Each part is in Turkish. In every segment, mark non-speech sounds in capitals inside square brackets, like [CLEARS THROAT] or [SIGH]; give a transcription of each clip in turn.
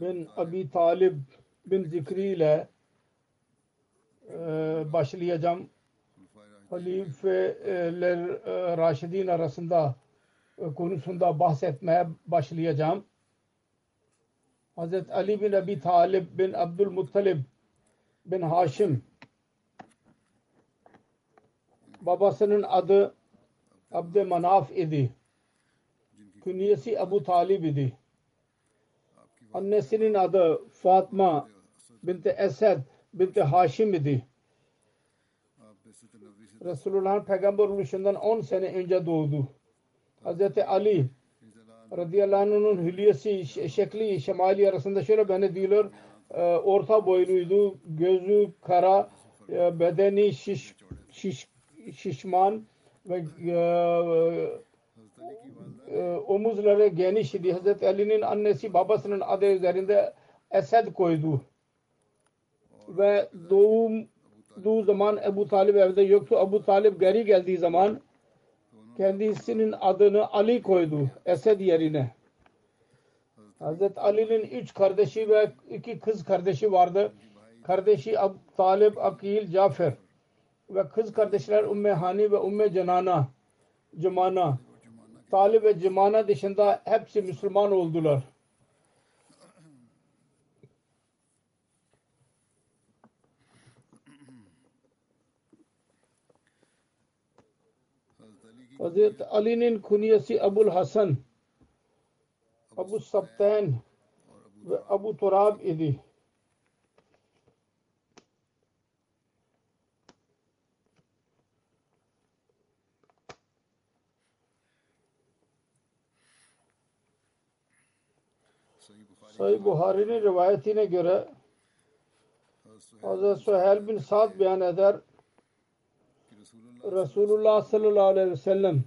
bin Abi Talib bin zikriyle e, başlayacağım. Halifeler e, Raşidin arasında e, konusunda bahsetmeye başlayacağım. Hz. Ali bin Abi Talib bin Abdülmuttalib bin Haşim babasının adı Abd Manaf idi. Künyesi Abu Talib idi. Annesinin adı Fatma binti Esed binti Haşim idi. Resulullah'ın peygamber oluşundan 10 sene önce doğdu. Hz. Ali radıyallahu anh'ın hülyesi, şekli, şemali arasında şöyle beni diyorlar. Orta boyluydu, gözü kara, bedeni şiş, şiş, şişman ve e, omuzları geniş idi. Hazreti Ali'nin annesi babasının adı üzerinde Esed koydu. Ve doğduğu zaman Ebu Talib evde yoktu. Ebu Talib geri geldiği zaman kendisinin adını Ali koydu. Esed yerine. Hazreti Ali'nin üç kardeşi ve iki kız kardeşi vardı. Kardeşi Abu Talib, Akil, Cafer ve kız kardeşler Ümmü Hani ve Ümmü Cenana, Cemana. Talib ve Cemana dışında hepsi Müslüman oldular. Hazreti Ali'nin kunyesi Abul Hasan, Abu Sabten ve Abu Turab idi. Sahih Buhari'nin rivayetine göre Hazreti Suheyl bin Sa'd beyan eder Resulullah sallallahu aleyhi ve sellem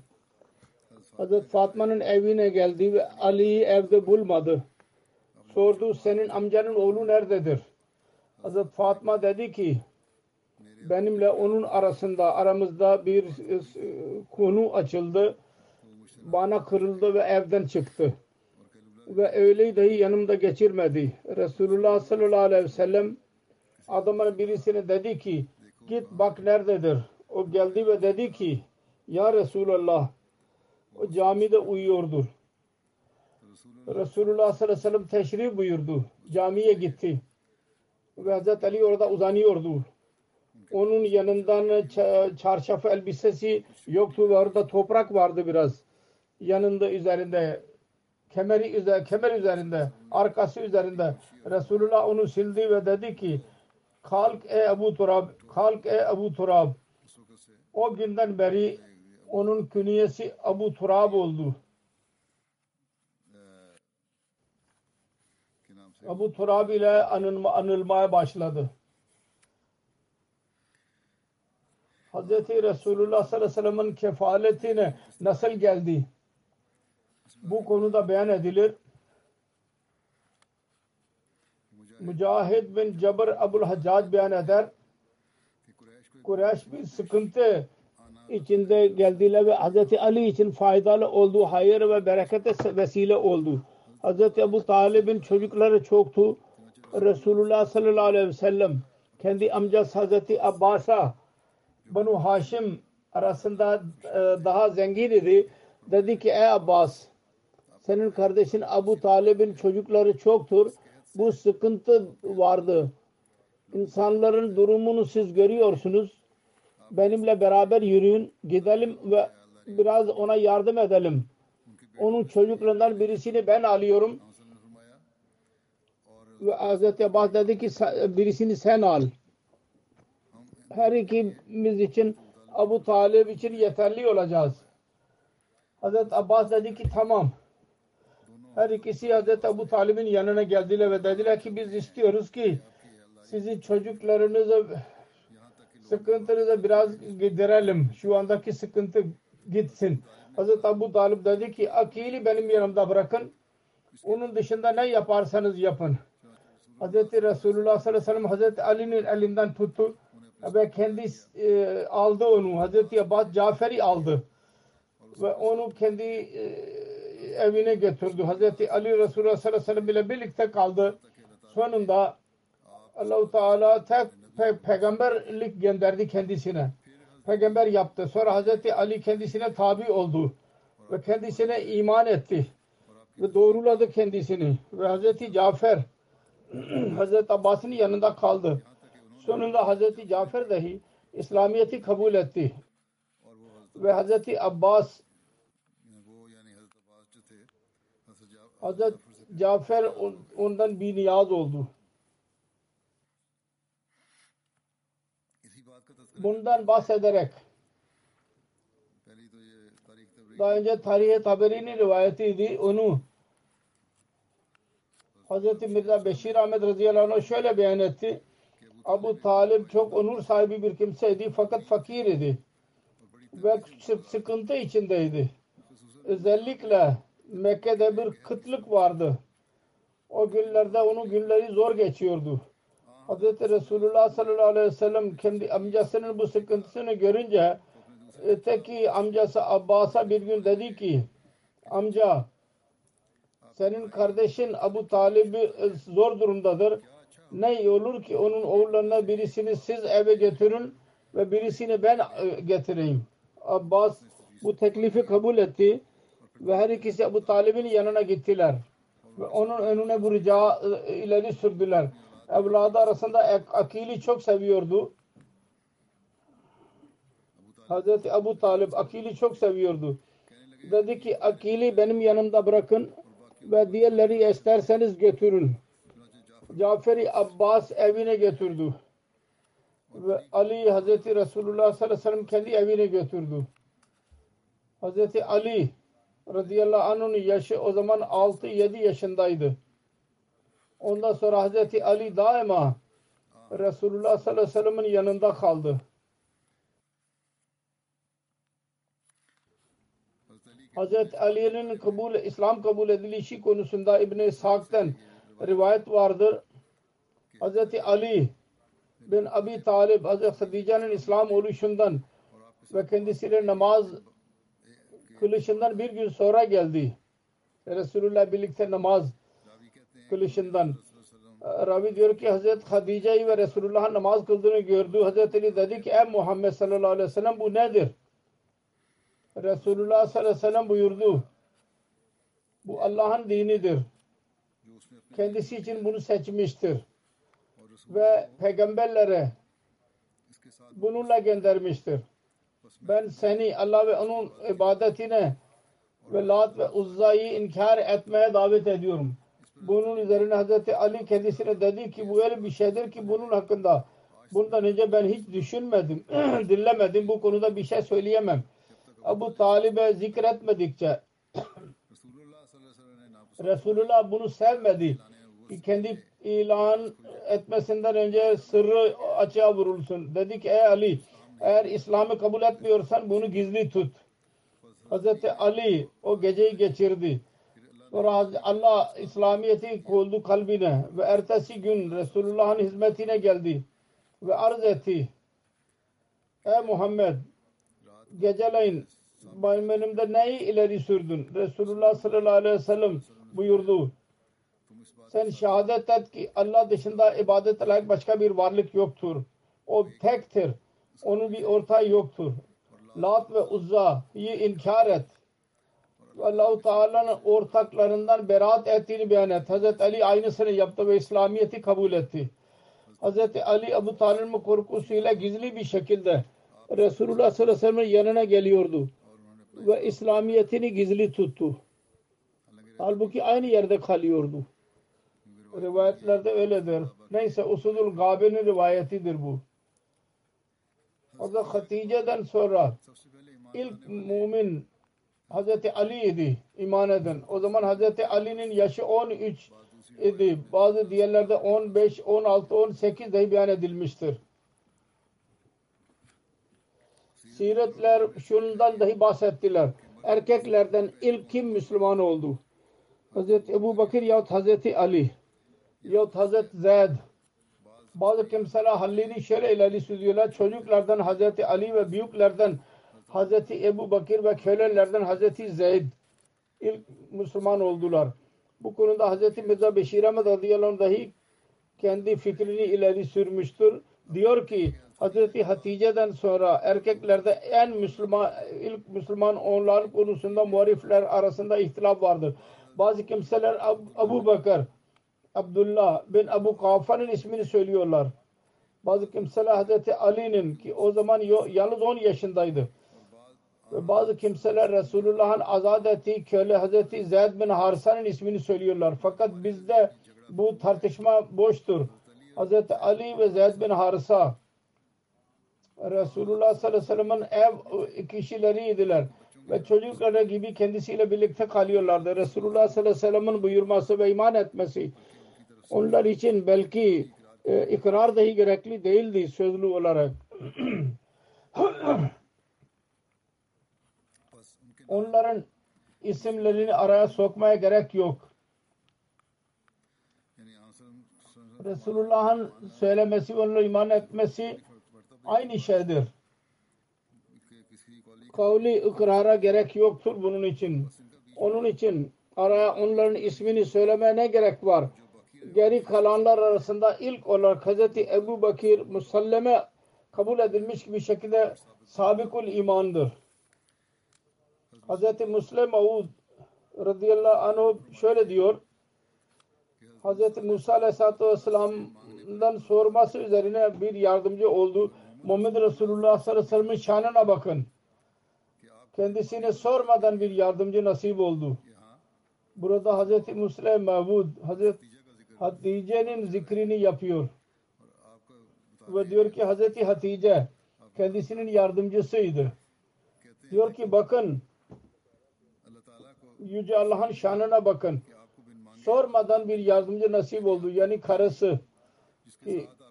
Hazreti Fatma'nın evine geldi ve Ali'yi evde bulmadı. Sordu senin amcanın oğlu nerededir? Hazreti Fatma dedi ki benimle onun arasında aramızda bir konu açıldı. Bana kırıldı ve evden çıktı ve öğleyi dahi yanımda geçirmedi. Resulullah sallallahu aleyhi ve sellem adamın birisine dedi ki git bak nerededir. O geldi ve dedi ki ya Resulullah o camide uyuyordur. Resulullah sallallahu aleyhi ve sellem teşrif buyurdu. Camiye gitti. Ve Hazreti Ali orada uzanıyordu. Onun yanından çarşafı elbisesi yoktu ve orada toprak vardı biraz. Yanında üzerinde kemeri üzerinde, kemer üzerinde, arkası üzerinde Resulullah onu sildi ve dedi ki kalk ey Ebu Turab, kalk ey Ebu Turab. O günden beri onun künyesi Abu Turab oldu. Abu Turab ile anılma, anılmaya başladı. Hz. Resulullah sallallahu aleyhi ve sellem'in kefaletine nasıl geldi? bu konuda beyan edilir. Mücahid bin Cabr Abul Haccac beyan eder. Kureyş bir sıkıntı içinde geldiler ve Hz. Ali için faydalı oldu. Hayır ve berekete vesile oldu. Hz. Ebu Talib'in çocukları çoktu. Resulullah sallallahu aleyhi ve sellem kendi amcası Hz. Abbas'a Banu Haşim arasında e, daha zengin idi. Dedi ki ey Abbas senin kardeşin Abu Talib'in çocukları çoktur. Bu sıkıntı vardı. İnsanların durumunu siz görüyorsunuz. Benimle beraber yürüyün, gidelim ve biraz ona yardım edelim. Onun çocuklarından birisini ben alıyorum. Ve Hz. Abbas dedi ki "Sen- birisini sen al. Her ikimiz için Abu Talib için yeterli olacağız. Hz. Abbas dedi ki tamam. Her ikisi Hz. Abu Talib'in yanına geldiler ve dediler ki biz istiyoruz ki sizin çocuklarınızı sıkıntınızı biraz giderelim. Şu andaki sıkıntı gitsin. Hazreti Abu Talib dedi ki Akil'i benim yanımda bırakın. Onun dışında ne yaparsanız yapın. Hazreti Resulullah sallallahu aleyhi ve sellem Hazreti Ali'nin elinden tuttu ve kendi e, aldı onu. Hazreti Abbas Cafer'i aldı ve onu kendi e, evine götürdü. Hazreti Ali Resulullah sallallahu aleyhi ve sellem ile birlikte kaldı. Sonunda Allahu Teala tek pe peygamberlik gönderdi kendisine. Peygamber yaptı. Sonra Hazreti Ali kendisine tabi oldu ve kendisine iman etti ve doğruladı kendisini ve Hazreti Cafer [CLEARS THROAT] Hazreti Abbas'ın yanında kaldı. Sonunda Hazreti Cafer dahi İslamiyet'i kabul etti. Ve Hazreti Abbas Hazret Cafer ondan bir niyaz oldu. Bundan bahsederek daha önce tarihe taberinin rivayetiydi. Onu Hz. Mirza Beşir Ahmet radıyallahu anh şöyle beyan etti. Abu Talib çok onur sahibi bir kimseydi fakat fakir idi ve sıkıntı içindeydi. Özellikle Mekke'de bir kıtlık vardı. O günlerde onun günleri zor geçiyordu. Hazreti Resulullah sallallahu aleyhi ve sellem kendi amcasının bu sıkıntısını görünce öteki amcası Abbas'a bir gün dedi ki amca senin kardeşin Abu Talib e, zor durumdadır. Ne olur ki onun oğullarına birisini siz eve götürün ve birisini ben e, getireyim. Abbas bu teklifi kabul etti ve her ikisi Abu Talib'in yanına gittiler. Ve onun önüne bu rica e, ileri sürdüler. Evladı arasında Ak- Akil'i çok seviyordu. Hazreti Abu Talib Akil'i çok seviyordu. Dedi ki Akil'i benim yanımda bırakın ve diğerleri isterseniz götürün. Cafer-i Abbas evine götürdü. Ve Ali Hazreti Resulullah sallallahu aleyhi ve sellem kendi evine götürdü. Hazreti Ali radıyallahu anh'ın yaşı o zaman 6-7 yaşındaydı. Ondan sonra Hazreti Ali daima Resulullah sallallahu aleyhi ve sellem'in yanında kaldı. Hazreti Ali'nin kabul, İslam kabul edilişi konusunda İbn-i İshak'tan rivayet vardır. Hazreti Ali bin Abi Talib Hazreti Hatice'nin İslam oluşundan ve kendisiyle namaz kılışından bir gün sonra geldi. Resulullah birlikte namaz kılışından. Ravi diyor ki Hazreti Hadice'yi ve Resulullah'ın namaz kıldığını gördü. Hazreti Ali dedi ki ey Muhammed sallallahu aleyhi ve sellem bu nedir? Resulullah sallallahu aleyhi ve sellem buyurdu. Bu Allah'ın dinidir. Kendisi için bunu seçmiştir. Ve peygamberlere bununla göndermiştir ben seni Allah ve onun ibadetine ve Lat ve Uzza'yı inkar etmeye davet ediyorum. Bunun üzerine Hazreti Ali kendisine dedi ki bu öyle bir şeydir ki bunun hakkında bundan önce ben hiç düşünmedim, [CLEARS THROAT] dinlemedim. Bu konuda bir şey söyleyemem. Abu Talib'e zikretmedikçe [CLEARS THROAT] Resulullah bunu sevmedi. ki Kendi ilan etmesinden önce sırrı açığa vurulsun. Dedi ki ey Ali eğer İslam'ı kabul etmiyorsan bunu gizli tut. Hazreti Ali o geceyi geçirdi. Sonra Allah İslamiyet'i koydu kalbine ve ertesi gün Resulullah'ın hizmetine geldi ve arz etti. Ey Muhammed geceleyin benimde neyi ileri sürdün? Resulullah sallallahu aleyhi ve sellem buyurdu. Sen şehadet et ki Allah dışında ibadet layık başka bir varlık yoktur. O tektir. Onun bir ortağı yoktur. Lat ve Uzza'yı inkar et. Allah-u Teala'nın ortaklarından beraat ettiğini beyan et. Hazreti Ali aynısını yaptı ve İslamiyet'i kabul etti. Hazreti Ali Abu Talib'in korkusuyla gizli bir şekilde Resulullah sallallahu aleyhi ve sellem'in yanına geliyordu. Ve İslamiyetini gizli tuttu. Halbuki aynı yerde kalıyordu. Rivayetlerde öyledir. Neyse Usulul Gabe'nin rivayetidir bu. O da Hatice'den sonra ilk mümin Hazreti Ali idi iman eden. O zaman Hazreti Ali'nin yaşı 13 idi. Bazı diğerlerde 15, 16, 18 dahi beyan edilmiştir. Siretler şundan dahi bahsettiler. Erkeklerden ilk kim Müslüman oldu? Hazreti Ebu Bakır yahut Hazreti Ali yahut Hazreti Zeyd bazı kimseler hallini şöyle ileri sürüyorlar. Çocuklardan Hazreti Ali ve büyüklerden Hazreti Ebu Bakır ve kölelerden Hazreti Zeyd ilk Müslüman oldular. Bu konuda Hazreti Mirza Beşir Ahmet radıyallahu anh dahi kendi fikrini ileri sürmüştür. Diyor ki Hazreti Hatice'den sonra erkeklerde en Müslüman ilk Müslüman onlar konusunda muharifler arasında ihtilaf vardır. Bazı kimseler Ab- Abu Bakır Abdullah bin Abu Kafa'nın ismini söylüyorlar. Bazı kimseler Hazreti Ali'nin ki o zaman yalnız 10 yaşındaydı. Ve bazı kimseler Resulullah'ın azat ettiği köle Hazreti Zeyd bin Harsa'nın ismini söylüyorlar. Fakat bizde bu tartışma boştur. Hazreti Ali ve Zeyd bin Harsa Resulullah sallallahu aleyhi ve sellem'in ev kişileriydiler. Ve çocukları gibi kendisiyle birlikte kalıyorlardı. Resulullah sallallahu aleyhi ve sellem'in buyurması ve iman etmesi onlar için belki e, ikrar dahi gerekli değildi sözlü olarak. [CLEARS THROAT] Onların isimlerini araya sokmaya gerek yok. Resulullah'ın söylemesi ve onunla iman etmesi aynı şeydir. Kavli ikrara gerek yoktur bunun için. Onun için araya onların ismini söylemeye ne gerek var? Geri kalanlar arasında ilk olarak Hazreti Ebu Bakir musalleme kabul edilmiş bir şekilde sabikul imandır. Hazreti Müslim Maud radıyallahu anh şöyle diyor. Hazreti Musa aleyhissalatü vesselam'dan sorması üzerine bir yardımcı oldu. Muhammed Resulullah sallallahu aleyhi ve sellem'in şanına bakın. Kendisine sormadan bir yardımcı nasip oldu. Burada Hazreti Müslim Mevud Hazreti Hatice'nin zikrini yapıyor. Ve diyor ki Hazreti Hatice kendisinin yardımcısıydı. Diyor ki bakın Yüce Allah'ın şanına bakın. Sormadan bir yardımcı nasip oldu. Yani karısı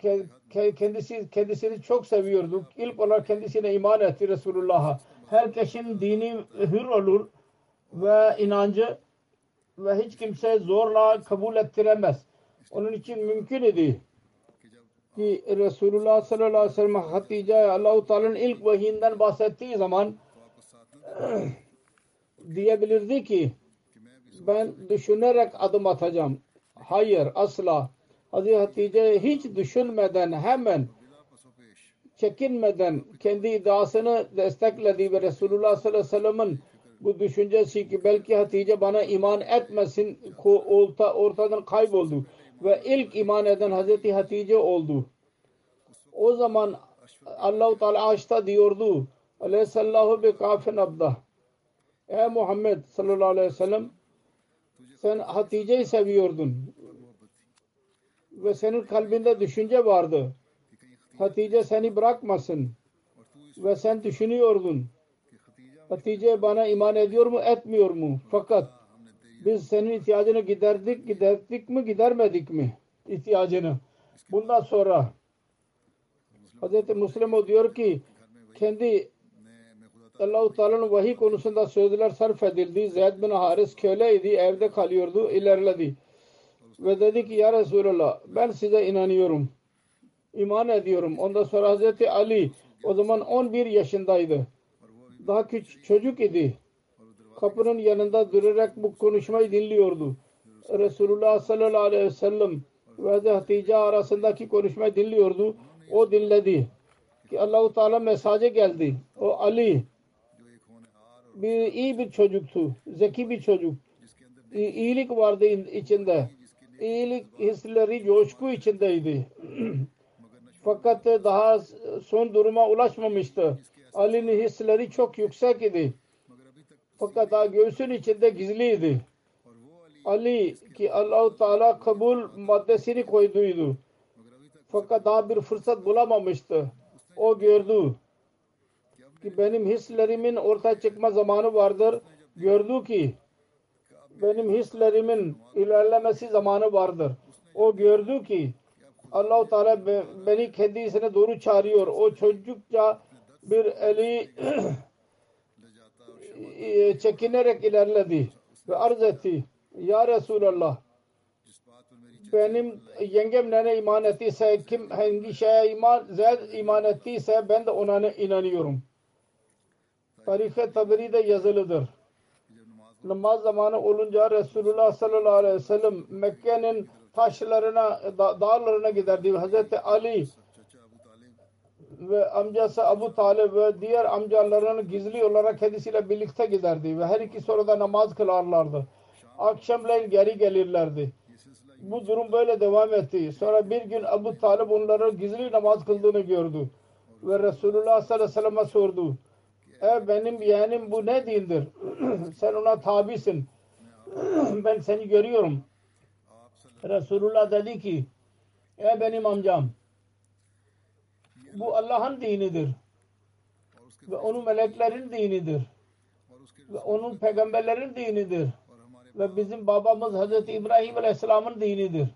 ke, ke, kendisi kendisini çok seviyordu. İlk olarak kendisine iman etti Resulullah'a. Herkesin dini hür olur ve inancı ve hiç kimse zorla kabul ettiremez. Onun için mümkün idi ki Resulullah sallallahu aleyhi ve sellem Hatice'ye Allah-u Teala'nın ilk vahiyinden bahsettiği zaman [CLEARS THROAT] diyebilirdi ki ben düşünerek adım atacağım. Hayır asla. Hazreti Hatice hiç düşünmeden hemen çekinmeden kendi iddiasını destekledi ve Resulullah sallallahu aleyhi ve sellem'in bu düşüncesi ki belki Hatice bana iman etmesin orta, ortadan kayboldu ve ilk iman eden Hazreti Hatice oldu. O zaman Allah-u Teala açta diyordu Aleyhissallahu bi kafin abda Ey Muhammed sallallahu aleyhi ve sellem sen Hatice'yi seviyordun ve senin kalbinde düşünce vardı. Hatice seni bırakmasın ve sen düşünüyordun. Hatice bana iman ediyor mu etmiyor mu? Fakat biz senin ihtiyacını giderdik, giderdik mi gidermedik mi? ihtiyacını. Bundan sonra Hz. Müslim o diyor ki kendi Allah-u Teala'nın vahiy konusunda sözler sarf edildi. Zeyd bin Haris köleydi, evde kalıyordu, ilerledi. Ve dedi ki ya Resulallah ben size inanıyorum. İman ediyorum. Ondan sonra Hazreti Ali o zaman 11 yaşındaydı. Daha küçük çocuk idi. Kapının yanında durarak bu konuşmayı dinliyordu. Resulullah sallallahu aleyhi ve sellem ve Hatice arasındaki konuşmayı dinliyordu. O dinledi. Ki Allahu Teala mesaja geldi. O Ali bir iyi bir çocuktu. Zeki bir çocuk. İyilik vardı in- içinde. İyilik hisleri coşku içindeydi. [CLEARS THROAT] Fakat daha son duruma ulaşmamıştı. Ali'nin hisleri çok yüksek idi. Fakat daha göğsün içinde gizliydi. Ali ki Allahu Teala kabul maddesini koyduydu. Fakat daha bir fırsat bulamamıştı. O gördü ki benim hislerimin ortaya çıkma zamanı vardır. Gördü ki benim hislerimin ilerlemesi zamanı vardır. O gördü ki Allah-u Teala be- beni kendisine doğru çağırıyor. O çocukça bir eli [CLEARS THROAT] çekinerek ilerledi ve arz etti. Ya Resulallah benim yengem nene iman ettiyse kim hangi şeye iman Zeyd iman ettiyse ben de ona inanıyorum. Tarih-i Taberi'de yazılıdır. Namaz zamanı olunca Resulullah sallallahu aleyhi ve sellem Mekke'nin taşlarına, da- dağlarına giderdi. Hazreti Ali ve amcası Abu Talib ve diğer amcalarının gizli olarak kendisiyle birlikte giderdi ve her ikisi orada namaz kılarlardı. Akşamleyin geri gelirlerdi. Bu durum böyle devam etti. Sonra bir gün Abu Talib onların gizli namaz kıldığını gördü. Ve Resulullah sallallahu aleyhi ve sellem'e sordu. E benim yeğenim bu ne dindir? [CLEARS THROAT] Sen ona tabisin. [CLEARS THROAT] ben seni görüyorum. Resulullah dedi ki Ey benim amcam bu Allah'ın dinidir. Ve onun meleklerin dinidir. Ve onun peygamberlerin dinidir. Ve bizim babamız Hazreti İbrahim Aleyhisselam'ın dinidir.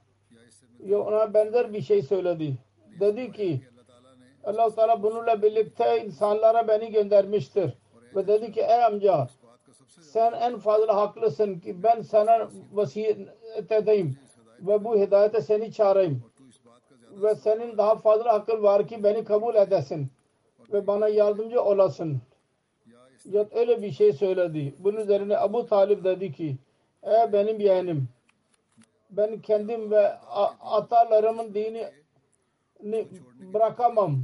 Ya ona benzer bir şey söyledi. Dedi ki allah Teala bununla birlikte insanlara beni göndermiştir. Ve dedi ki ey amca sen en fazla haklısın ki ben sana vasiyet edeyim ve bu hidayete seni çağırayım. Ve senin daha fazla akıl var ki beni kabul edesin ve bana yardımcı olasın. Ya öyle bir şey söyledi. Bunun üzerine Abu Talib dedi ki ey benim yeğenim ben kendim ve atalarımın dini ni bırakamam.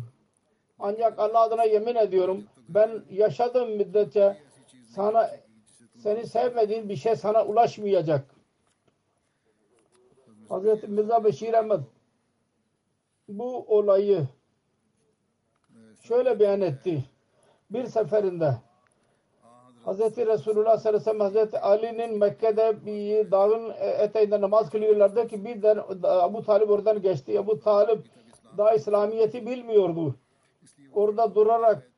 Ancak Allah adına yemin ediyorum ben yaşadığım müddetçe sana seni sevmediğin bir şey sana ulaşmayacak. Hazreti Mirza Beşir Ahmet bu olayı şöyle beyan etti. Bir seferinde Hazreti Resulullah sallallahu aleyhi ve sellem Hazreti Ali'nin Mekke'de bir dağın eteğinde namaz kılıyorlardı ki birden Abu Talib oradan geçti. Abu Talib daha İslamiyet'i bilmiyordu. Orada durarak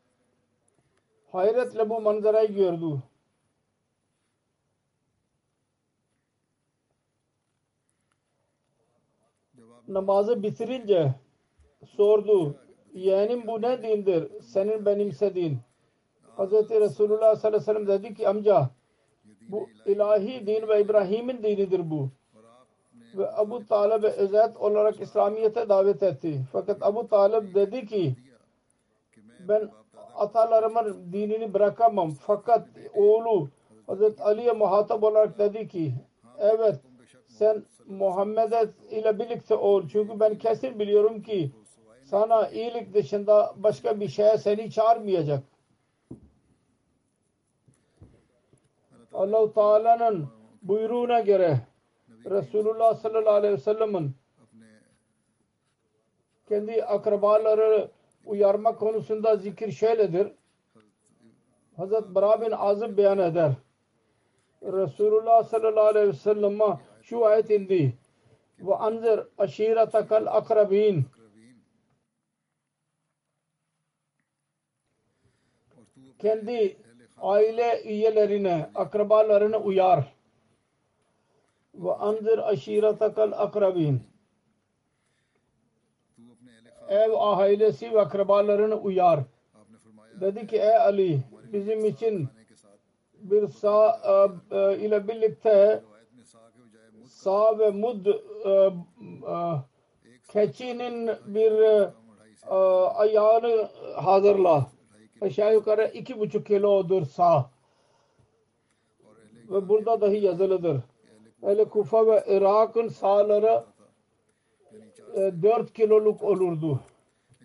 hayretle bu manzarayı gördü. Namazı bitirince sordu. Yeğenim bu ne dindir? Senin benimsediğin. Hazreti Resulullah sallallahu aleyhi ve sellem dedi ki amca bu ilahi din ve İbrahim'in dinidir bu. Ve Abu Talib'e özet olarak İslamiyet'e davet etti. Fakat Abu Talib dedi ki ben atalarımın dinini bırakamam. Fakat oğlu Hazreti Ali'ye muhatap olarak dedi ki evet sen Muhammed'e ile birlikte ol. Çünkü ben kesin biliyorum ki sana iyilik dışında başka bir şeye seni çağırmayacak. Allah-u Teala'nın buyruğuna göre Resulullah sallallahu aleyhi ve sellem'in kendi akrabaları uyarma konusunda zikir şöyledir. Hazret Bara bin Azib beyan eder. Resulullah sallallahu aleyhi ve sellem'e şu ayet indi. Ve anzir aşiretekal akrabin. Kendi aile üyelerine, akrabalarına uyar. Ve anzir aşiretekal akrabin. Ev ailesi ve akrabalarına uyar. Dedi ki ey Ali bizim için bir sağ e, e, ile birlikte sağ ve mud e, e, keçinin bir e, e, ayağını hazırla. Aşağı yukarı iki buçuk kilodur sağ. Ve burada dahi yazılıdır. Öyle Kufa ve Irak'ın sağları e, 4 kiloluk olurdu.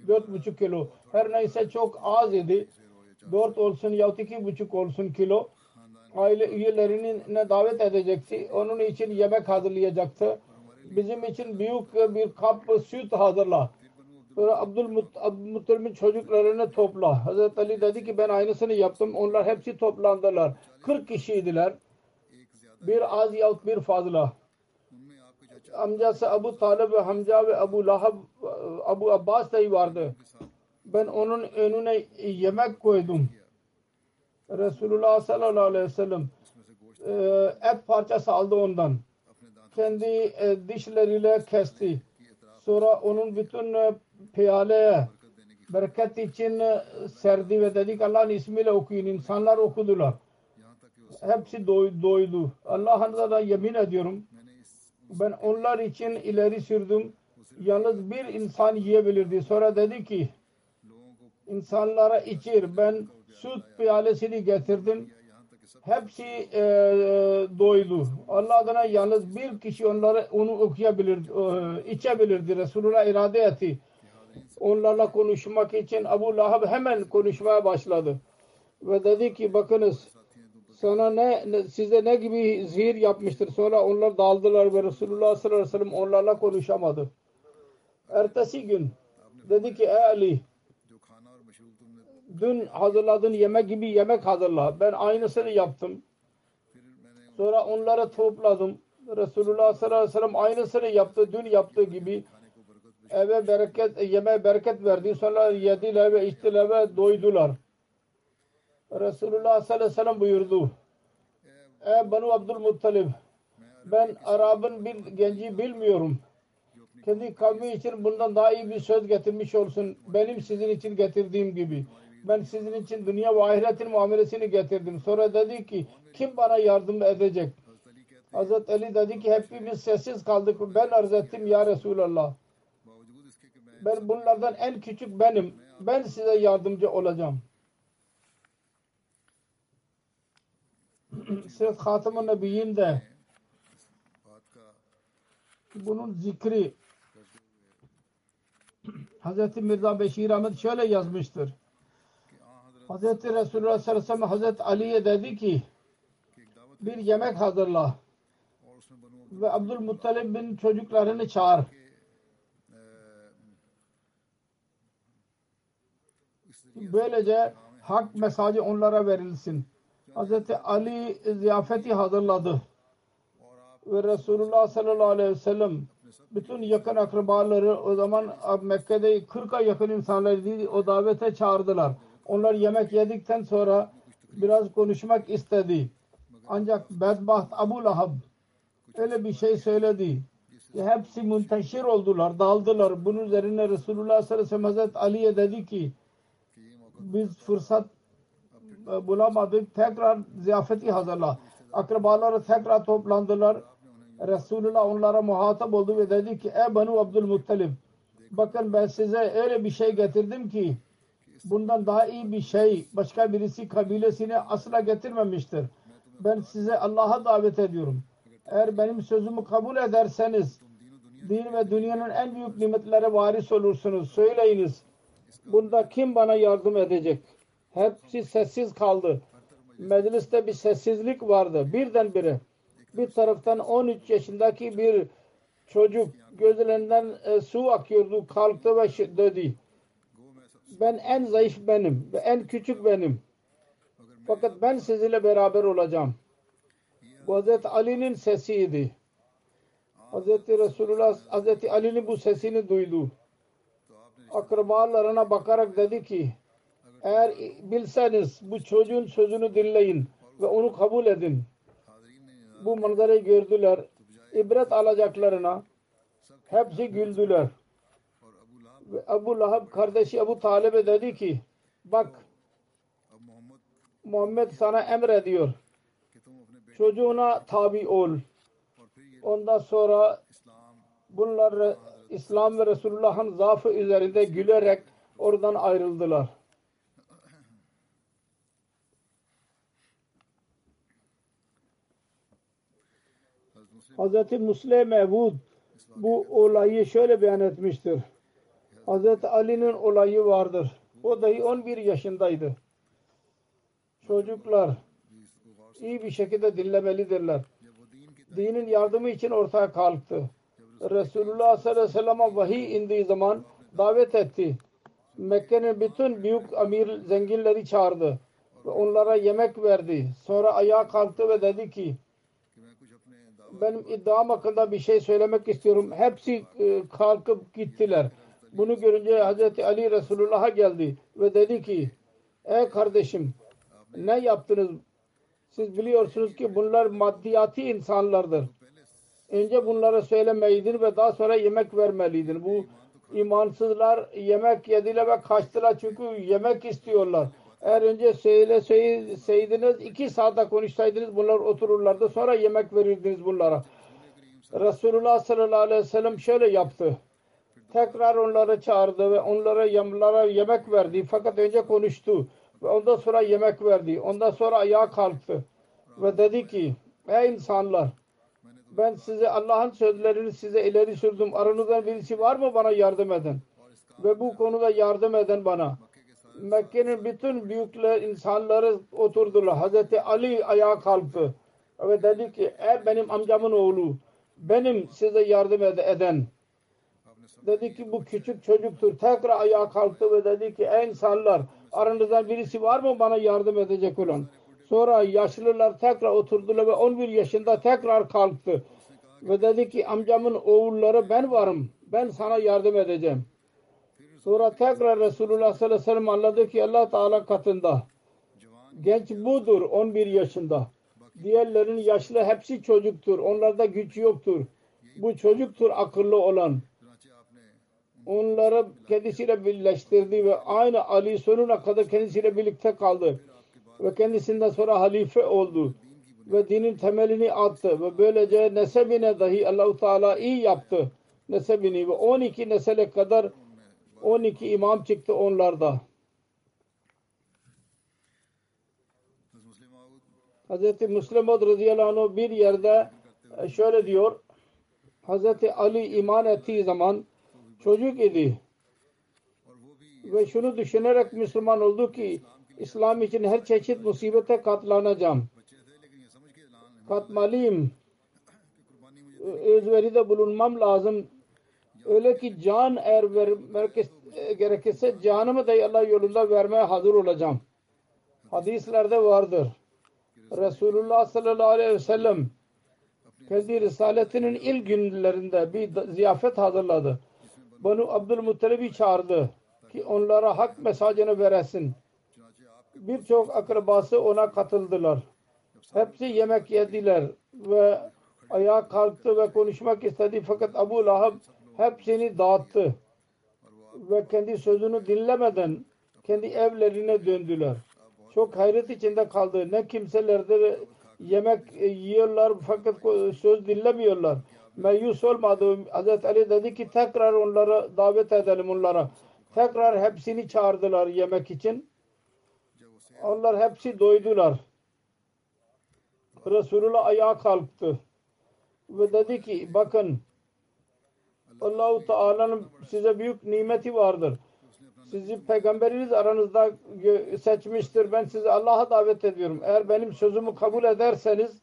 Dört buçuk kilo. Her neyse çok az idi. Dört olsun yahut iki buçuk olsun kilo aile üyelerine davet edecekti. Onun için yemek hazırlayacaktı. Bizim için büyük bir kap süt hazırla. Sonra Abdülmuttalib'in çocuklarını topla. Hazreti Ali dedi ki ben aynısını yaptım. Onlar hepsi toplandılar. 40 kişiydiler. Bir az yahut bir fazla. Amcası Abu Talib ve Hamza ve Abu Lahab Abu Abbas dahi vardı. Ben onun önüne yemek koydum. Resulullah sallallahu aleyhi ve sellem e, et parçası aldı ondan. Kendi e, dişleriyle kesti. Sonra onun bütün e, piyaleye bereket için e, serdi ve dedik Allah'ın ismiyle okuyun. İnsanlar okudular. Hepsi doy, doydu. Allah'a da yemin ediyorum. Ben onlar için ileri sürdüm. Yalnız bir insan yiyebilirdi. Sonra dedi ki insanlara içir. Ben süt piyalesini getirdim. Hepsi e, doydu. Allah adına yalnız bir kişi onları onu okuyabilir, e, içebilirdi. Resulullah irade etti. Onlarla konuşmak için Abu Lahab hemen konuşmaya başladı. Ve dedi ki bakınız sana ne, ne size ne gibi zihir yapmıştır. Sonra onlar daldılar ve Resulullah sallallahu aleyhi ve sellem onlarla konuşamadı. Ertesi gün dedi ki ey Ali dün hazırladığın yemek gibi yemek hazırla. Ben aynısını yaptım. Sonra onları topladım. Resulullah sallallahu aleyhi ve sellem aynısını yaptı. Dün yaptığı gibi eve bereket, yemeğe bereket verdi. Sonra yediler ve içtiler ve doydular. Resulullah sallallahu aleyhi ve sellem buyurdu. Ey Banu Abdülmuttalib ben Arap'ın bir genci bilmiyorum. Kendi kavmi için bundan daha iyi bir söz getirmiş olsun. Benim sizin için getirdiğim gibi ben sizin için dünya ve ahiretin muamelesini getirdim. Sonra dedi ki kim bana yardım edecek? Hazreti Ali dedi ki hepimiz sessiz kaldık. Ben arz ettim ya Resulallah. Ben bunlardan en küçük benim. Ben size yardımcı olacağım. [CLEARS THROAT] Siz Hatam-ı bunun zikri [CLEARS THROAT] Hz. Mirza Beşir Ahmet şöyle yazmıştır. Hz. Resulullah sallallahu aleyhi ve sellem Hz. Ali'ye dedi ki bir yemek hazırla ve Abdülmuttalib'in çocuklarını çağır. Böylece hak mesajı onlara verilsin. Hz. Ali ziyafeti hazırladı. Ve Resulullah sallallahu aleyhi ve sellem bütün yakın akrabaları o zaman Mekke'de 40'a yakın insanları o davete çağırdılar. Onlar yemek yedikten sonra biraz konuşmak istedi. Ancak bedbaht Abu Lahab öyle bir şey söyledi ki hepsi münteşir oldular, daldılar. Bunun üzerine Resulullah sallallahu aleyhi ve sellem Hazreti Ali'ye dedi ki biz fırsat e, bulamadık. Tekrar ziyafeti hazırla. Akrabaları tekrar toplandılar. Resulullah onlara muhatap oldu ve dedi ki Ey Banu Abdülmuttalib bakın ben size öyle bir şey getirdim ki bundan daha iyi bir şey başka birisi kabilesine asla getirmemiştir. Ben size Allah'a davet ediyorum. Eğer benim sözümü kabul ederseniz din ve dünyanın en büyük nimetlere varis olursunuz. Söyleyiniz. Bunda kim bana yardım edecek? Hepsi sessiz kaldı. Mecliste bir sessizlik vardı. Birdenbire bir taraftan 13 yaşındaki bir çocuk gözlerinden e, su akıyordu. Kalktı ve dedi ben en zayıf benim ve en küçük benim. Fakat ben sizinle beraber olacağım. Bu Hazreti Ali'nin sesiydi. Hazreti Resulullah Hazreti Ali'nin bu sesini duydu. Akrabalarına bakarak dedi ki eğer bilseniz bu çocuğun sözünü dinleyin ve onu kabul edin. Bu manzarayı gördüler. İbret alacaklarına hepsi güldüler. Ebu Lahab kardeşi Ebu Talib'e dedi ki bak Muhammed sana emrediyor. Çocuğuna tabi ol. Ondan sonra bunlar İslam ve Resulullah'ın zaafı üzerinde gülerek oradan ayrıldılar. Hz. Musleh Mevud bu olayı şöyle beyan etmiştir. Hazreti Ali'nin olayı vardır. O dahi 11 yaşındaydı. Çocuklar iyi bir şekilde dinlemelidirler. Dinin yardımı için ortaya kalktı. Resulullah sallallahu aleyhi ve sellem'e vahiy indiği zaman davet etti. Mekke'nin bütün büyük amir zenginleri çağırdı ve onlara yemek verdi. Sonra ayağa kalktı ve dedi ki benim iddiam hakkında bir şey söylemek istiyorum. Hepsi e, kalkıp gittiler. Bunu görünce Hazreti Ali Resulullah'a geldi ve dedi ki ey kardeşim ne yaptınız? Siz biliyorsunuz ki bunlar maddiyati insanlardır. Önce bunlara söylemeydin ve daha sonra yemek vermeliydin. Bu imansızlar yemek yediler ve kaçtılar çünkü yemek istiyorlar. Eğer önce söyleseydiniz iki saate konuşsaydınız bunlar otururlardı sonra yemek verirdiniz bunlara. Resulullah sallallahu aleyhi ve sellem şöyle yaptı. Tekrar onları çağırdı ve onlara yemlara yemek verdi. Fakat önce konuştu ve ondan sonra yemek verdi. Ondan sonra ayağa kalktı ve dedi ki ey insanlar ben size Allah'ın sözlerini size ileri sürdüm. Aranızdan birisi var mı bana yardım eden? Ve bu konuda yardım eden bana. Mekke'nin bütün büyükler insanları oturdular. Hazreti Ali ayağa kalktı ve dedi ki ey benim amcamın oğlu benim size yardım ed- eden dedi ki bu küçük çocuktur. Tekrar ayağa kalktı ve dedi ki ey insanlar aranızdan birisi var mı bana yardım edecek olan? Sonra yaşlılar tekrar oturdular ve 11 yaşında tekrar kalktı. Ve dedi ki amcamın oğulları ben varım. Ben sana yardım edeceğim. Sonra tekrar Resulullah sallallahu aleyhi ve sellem anladı ki Allah Teala katında. Genç budur 11 yaşında. Diğerlerin yaşlı hepsi çocuktur. Onlarda güç yoktur. Bu çocuktur akıllı olan onları kendisiyle birleştirdi ve aynı Ali sonuna kadar kendisiyle birlikte kaldı ve kendisinden sonra halife oldu ve dinin temelini attı ve böylece nesebine dahi Allahu Teala iyi yaptı nesebini ve 12 nesele kadar 12 imam çıktı onlarda. Hz. Müslimad radıyallahu anh bir yerde e, şöyle diyor Hz. Ali iman ettiği zaman çocuk idi. Ve şunu düşünerek Müslüman oldu ki İslam için her çeşit musibete katlanacağım. Katmalıyım. Özveride bulunmam lazım. Öyle ki can eğer vermek e, gerekirse canımı da Allah yolunda vermeye hazır olacağım. Hadislerde vardır. Resulullah sallallahu aleyhi ve sellem kendi risaletinin ilk günlerinde bir ziyafet hazırladı. Banu Abdülmuttalib'i çağırdı ki onlara hak mesajını veresin. Birçok akrabası ona katıldılar. Hepsi yemek yediler ve ayağa kalktı ve konuşmak istedi fakat Abu Lahab hepsini dağıttı ve kendi sözünü dinlemeden kendi evlerine döndüler. Çok hayret içinde kaldı. Ne kimselerde yemek yiyorlar fakat söz dinlemiyorlar meyus olmadı. Hazreti Ali dedi ki tekrar onları davet edelim onlara. Tekrar hepsini çağırdılar yemek için. Onlar hepsi doydular. Resulullah ayağa kalktı ve dedi ki bakın Allahu Teala'nın size büyük nimeti vardır. Sizi peygamberiniz aranızda seçmiştir. Ben sizi Allah'a davet ediyorum. Eğer benim sözümü kabul ederseniz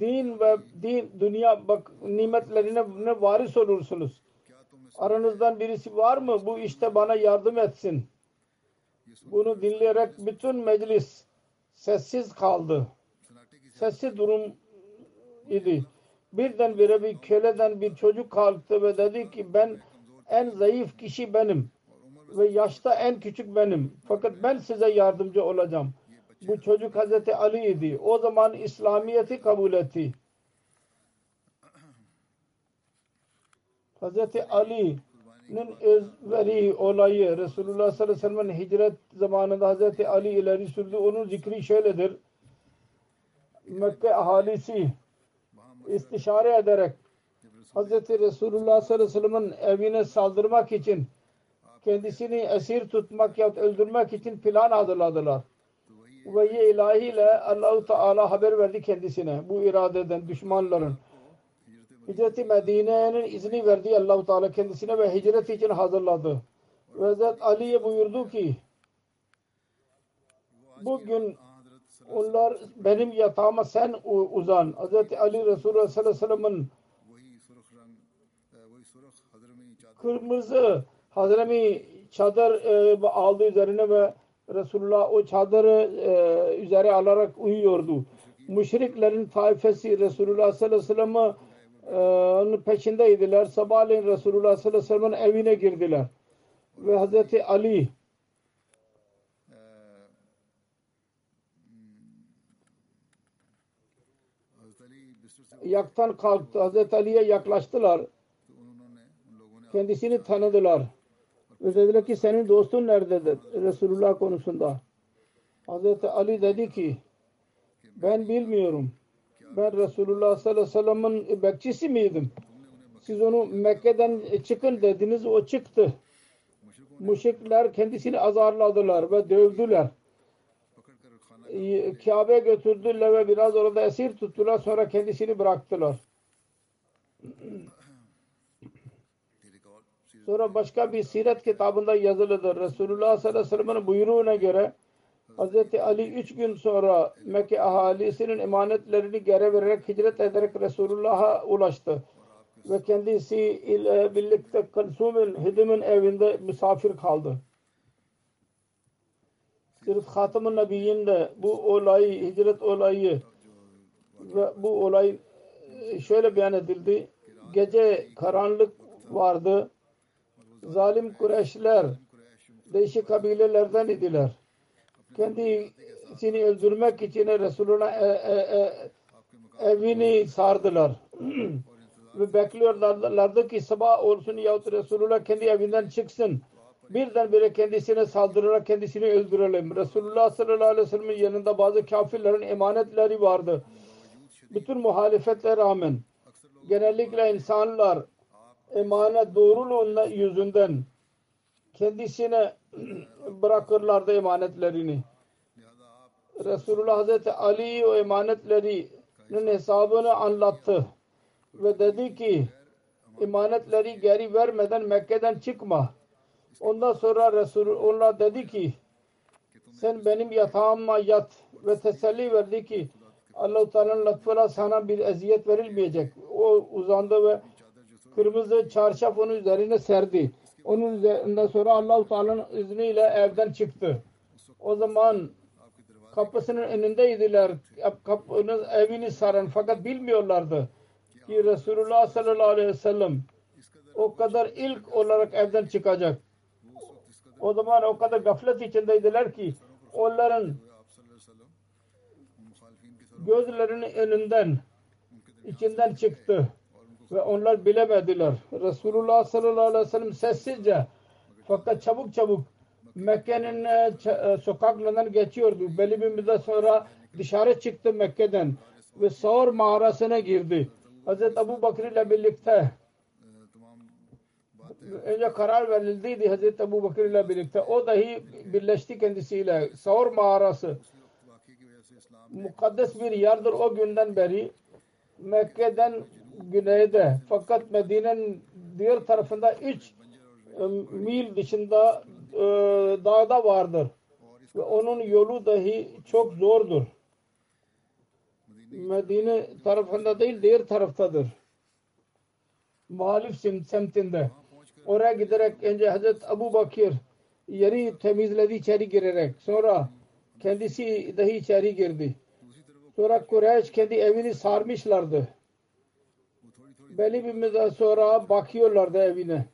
din ve din dünya bak nimetlerine ne varis olursunuz. Aranızdan birisi var mı? Bu işte bana yardım etsin. Bunu dinleyerek bütün meclis sessiz kaldı. Sessiz durum idi. Birdenbire bir köleden bir çocuk kalktı ve dedi ki ben en zayıf kişi benim ve yaşta en küçük benim. Fakat ben size yardımcı olacağım. Bu çocuk Hazreti Ali idi. O zaman İslamiyet'i kabul etti. Hazreti Ali özveri olayı Resulullah sallallahu aleyhi ve sellem'in hicret zamanında Hazreti Ali ileri sürdü. Onun zikri şöyledir. Mekke ahalisi istişare ederek Hazreti Resulullah sallallahu aleyhi ve sellem'in evine saldırmak için kendisini esir tutmak ya öldürmek için plan hazırladılar. Ve ilahiyle Allahu Teala haber verdi kendisine bu iradeden düşmanların. Hicreti Medine'nin izni verdi Allahu Teala kendisine ve hicret için hazırladı. Ve Hazret Ali'ye buyurdu ki bugün onlar benim yatağıma sen uzan. Hazreti Ali Resulullah sallallahu aleyhi ve kırmızı Hazremi çadır e, aldı üzerine ve Resulullah o çadırı e, üzere alarak uyuyordu. Müşriklerin taifesi Resulullah sallallahu aleyhi ve sellem'in peşindeydiler. Sabahleyin Resulullah sallallahu aleyhi ve sellem'in evine girdiler. Ve Hazreti Ali yaktan kalktı. Hazreti Ali'ye yaklaştılar. Kendisini tanıdılar. Dediler ki senin dostun nerededir? Resulullah konusunda. Hazreti Ali dedi ki ben bilmiyorum. Ben Resulullah sallallahu aleyhi ve sellem'in bekçisi miydim? Siz onu Mekke'den çıkın dediniz. O çıktı. Müşrikler kendisini azarladılar ve dövdüler. Kabe götürdüler ve biraz orada esir tuttular. Sonra kendisini bıraktılar. Sonra başka bir siret kitabında yazılıdır. Resulullah sallallahu aleyhi ve sellem'in buyruğuna göre Hz. Ali üç gün sonra Mekke ahalisinin emanetlerini geri vererek hicret ederek Resulullah'a ulaştı. Ve kendisi ile birlikte Kalsum'un Hidim'in evinde misafir kaldı. Sırf Hatam-ı Nebiyyin bu olayı, hicret olayı ve bu olay şöyle beyan edildi. Gece karanlık vardı zalim Kureyşler değişik kabilelerden idiler. Kendisini öldürmek için Resulullah e, e, e, evini sardılar. Ve [CLEARS THROAT] bekliyorlardı ki sabah olsun yahut Resulullah kendi evinden çıksın. Birdenbire kendisine saldırarak kendisini öldürelim. Resulullah sallallahu aleyhi ve sellem'in yanında bazı kafirlerin emanetleri vardı. Bütün muhalefetlere rağmen genellikle insanlar emanet doğruluğundan yüzünden kendisine [CLEARS THROAT] bırakırlardı emanetlerini. Resulullah Hazreti Ali o emanetlerinin hesabını anlattı ve dedi ki emanetleri geri vermeden Mekke'den çıkma. Ondan sonra Resul onlar dedi ki sen benim yatağıma yat ve teselli verdi ki Allah-u Teala'nın lütfuyla sana bir eziyet verilmeyecek. O uzandı ve kırmızı çarşaf onun üzerine serdi. Onun üzerinden sonra Allah-u Teala'nın izniyle evden çıktı. O zaman kapısının önündeydiler. Kapının evini saran fakat bilmiyorlardı ki Resulullah sallallahu aleyhi ve sellem o kadar ilk olarak evden çıkacak. O zaman o kadar gaflet içindeydiler ki onların gözlerinin önünden içinden çıktı ve onlar bilemediler. Resulullah sallallahu aleyhi ve sellem sessizce fakat çabuk çabuk Mekke'nin e, e, sokaklarından geçiyordu. Belli bir müddet sonra dışarı çıktı Mekke'den ve Saur mağarasına girdi. Hazreti Abu Bakr ile birlikte önce karar verildiydi Hazreti Abu Bakr ile birlikte. O dahi birleşti kendisiyle. Saur mağarası mukaddes bir yerdir o günden beri Mekke'den güneyde fakat Medine'nin diğer tarafında 3 e, mil dışında e, dağda vardır. Ve onun yolu dahi çok zordur. Medine tarafında değil diğer taraftadır. Muhalif semtinde. Oraya giderek önce Hazreti Abu Bakir yeri temizledi içeri girerek. Sonra kendisi dahi içeri girdi. Sonra Kureyş kendi evini sarmışlardı belli bir müddet sonra bakıyorlardı evine.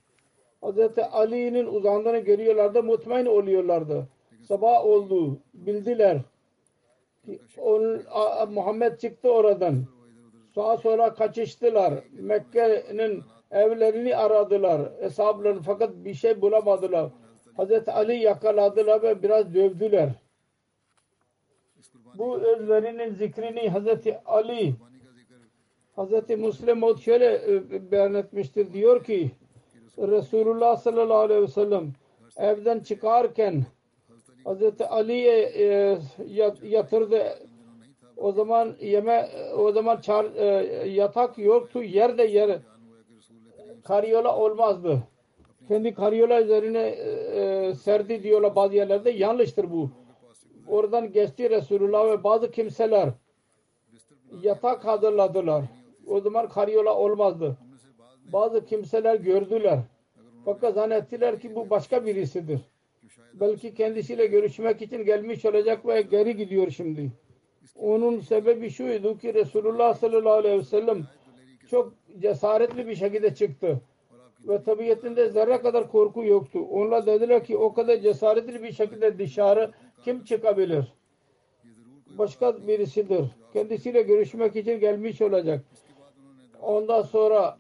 Hazreti Ali'nin uzandığını görüyorlardı. Mutmain oluyorlardı. Sabah oldu. Bildiler. Ki on, a, Muhammed çıktı oradan. Sağa sonra kaçıştılar. Mekke'nin evlerini aradılar. Hesaplarını fakat bir şey bulamadılar. Hazreti Ali yakaladılar ve biraz dövdüler. Bu özverinin zikrini Hazreti Ali Hz. Muslim şöyle e, beyan etmiştir. Diyor ki Resulullah sallallahu aleyhi ve sellem evden çıkarken Hz. Ali'ye e, yatırdı. O zaman yeme o zaman çar, e, yatak yoktu. Yer de yer karyola olmazdı. Kendi karyola üzerine serdi diyorlar bazı yerlerde. Yanlıştır bu. Oradan geçti Resulullah ve bazı kimseler yatak hazırladılar. O zaman karyola olmazdı. Bazı kimseler gördüler. Fakat zannettiler ki bu başka birisidir. Belki kendisiyle görüşmek için gelmiş olacak ve geri gidiyor şimdi. Onun sebebi şuydu ki Resulullah sallallahu aleyhi ve sellem çok cesaretli bir şekilde çıktı. Ve tabiatinde zerre kadar korku yoktu. Onlar dediler ki o kadar cesaretli bir şekilde dışarı kim çıkabilir? Başka birisidir. Kendisiyle görüşmek için gelmiş olacak. Ondan sonra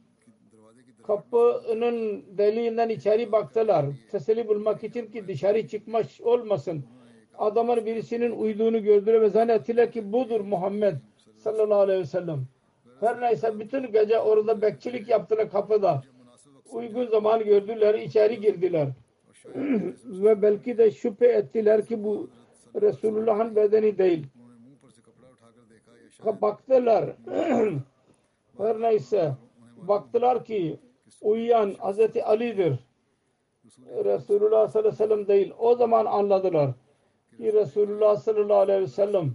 kapının deliğinden içeri baktılar. Teselli bulmak için ki dışarı çıkmış olmasın. Adamın birisinin uyduğunu gördüler ve zannettiler ki budur Muhammed sallallahu aleyhi ve sellem. Her neyse bütün gece orada bekçilik yaptılar kapıda. Uygun zaman gördüler, içeri girdiler. [CLEARS THROAT] ve belki de şüphe ettiler ki bu Resulullah'ın bedeni değil. Baktılar [CLEARS THROAT] Her neyse baktılar ki uyuyan Hazreti Ali'dir. Resulullah sallallahu aleyhi ve sellem değil. O zaman anladılar ki Resulullah sallallahu aleyhi ve sellem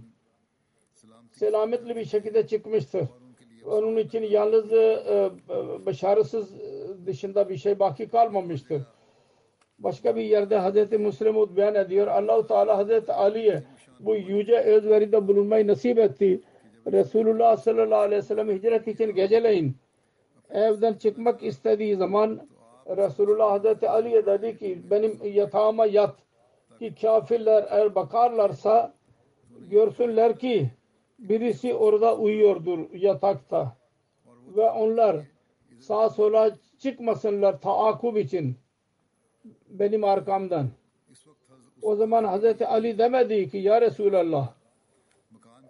selametli bir şekilde çıkmıştır. Onun için yalnız e, e, başarısız dışında bir şey baki kalmamıştır. Başka bir yerde Hazreti Müslim beyan ediyor. Allahu Teala Hazreti Ali'ye bu yüce özveride bulunmayı nasip etti. Resulullah sallallahu aleyhi ve sellem hicret için geceleyin. Evden çıkmak istediği zaman Resulullah Hazreti Ali'ye dedi ki benim yatağıma yat. Ki kafirler eğer bakarlarsa görsünler ki birisi orada uyuyordur yatakta. Ve onlar sağa sola çıkmasınlar taakkub için benim arkamdan. O zaman Hazreti Ali demedi ki ya Resulallah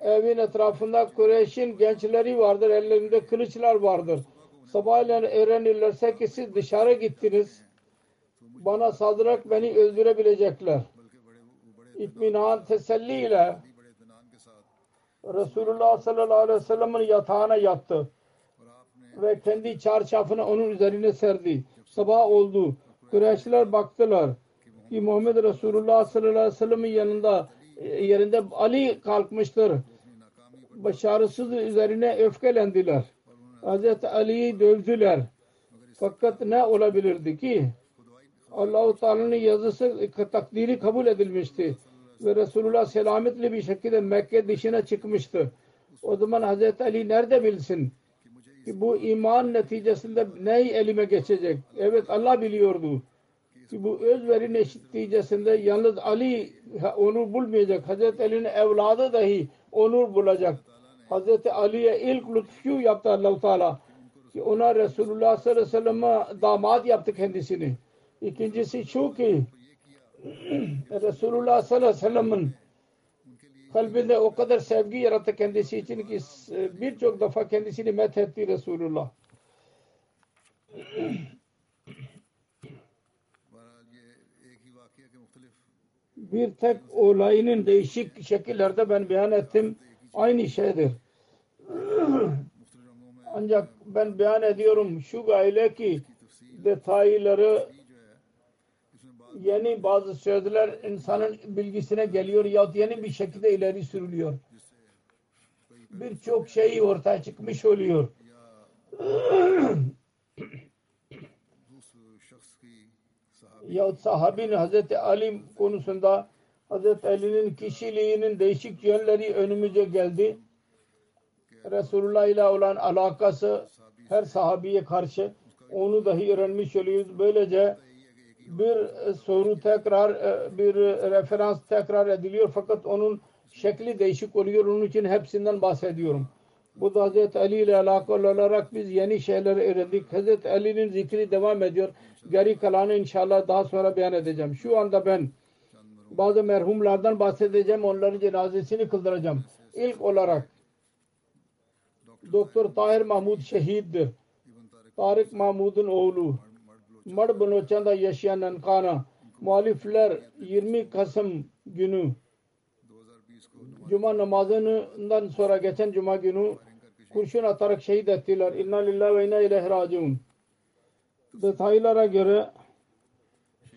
evin etrafında Kureyş'in gençleri vardır. Ellerinde kılıçlar vardır. Sabahleyin öğrenirlerse ki siz dışarı gittiniz. Bana saldırarak beni öldürebilecekler. İtminan teselli ile Resulullah sallallahu aleyhi ve sellem'in yatağına yattı. Ve kendi çarşafını onun üzerine serdi. Sabah oldu. Kureyşler baktılar ki Muhammed Resulullah sallallahu aleyhi ve sellem'in yanında e, yerinde Ali kalkmıştır. Başarısız üzerine öfkelendiler. Hazreti Ali'yi dövdüler. Fakat ne olabilirdi ki? Allahu Teala'nın yazısı takdiri kabul edilmişti. Ve Resulullah selametli bir şekilde Mekke dışına çıkmıştı. O zaman Hazreti Ali nerede bilsin? ki bu iman neticesinde ne elime geçecek? Evet Allah biliyordu ki bu özveri neticesinde yalnız Ali onur bulmayacak. Hazreti Ali'nin evladı dahi onur bulacak. Hazreti Ali'ye ilk lütfu yaptı allah Teala. Ki ona Resulullah sallallahu aleyhi ve sellem'e damat yaptı kendisini. İkincisi şu ki [CLEARS THROAT] Resulullah sallallahu aleyhi ve sellem'in kalbinde o kadar sevgi yarattı kendisi için ki birçok defa kendisini methetti Resulullah. bir tek olayının değişik şekillerde ben beyan ettim aynı şeydir. Ancak ben beyan ediyorum şu gayle ki detayları yeni bazı sözler insanın bilgisine geliyor ya yeni bir şekilde ileri sürülüyor. Birçok şey ortaya çıkmış oluyor. ya sahabin Hazreti Ali konusunda Hazreti Ali'nin kişiliğinin değişik yönleri önümüze geldi. Resulullah ile olan alakası her sahabiye karşı onu dahi öğrenmiş oluyoruz. Böylece bir soru tekrar bir referans tekrar ediliyor fakat onun şekli değişik oluyor. Onun için hepsinden bahsediyorum. Bu da Hazreti Ali ile alakalı olarak biz yeni şeyler öğrendik. Hazreti Ali'nin zikri devam ediyor. Geri kalanı inşallah daha sonra beyan edeceğim. Şu anda ben bazı merhumlardan bahsedeceğim. Onların cenazesini kıldıracağım. İlk olarak Doktor Tahir Mahmud şehittir. Tarık Mahmud'un oğlu. Mad Baloch'ta yaşayan Nankana. Muhalifler 20 Kasım günü Cuma namazından sonra geçen Cuma günü kurşun atarak şehit ettiler. İnna lillahi ve inna ileyhi raciun. Detaylara göre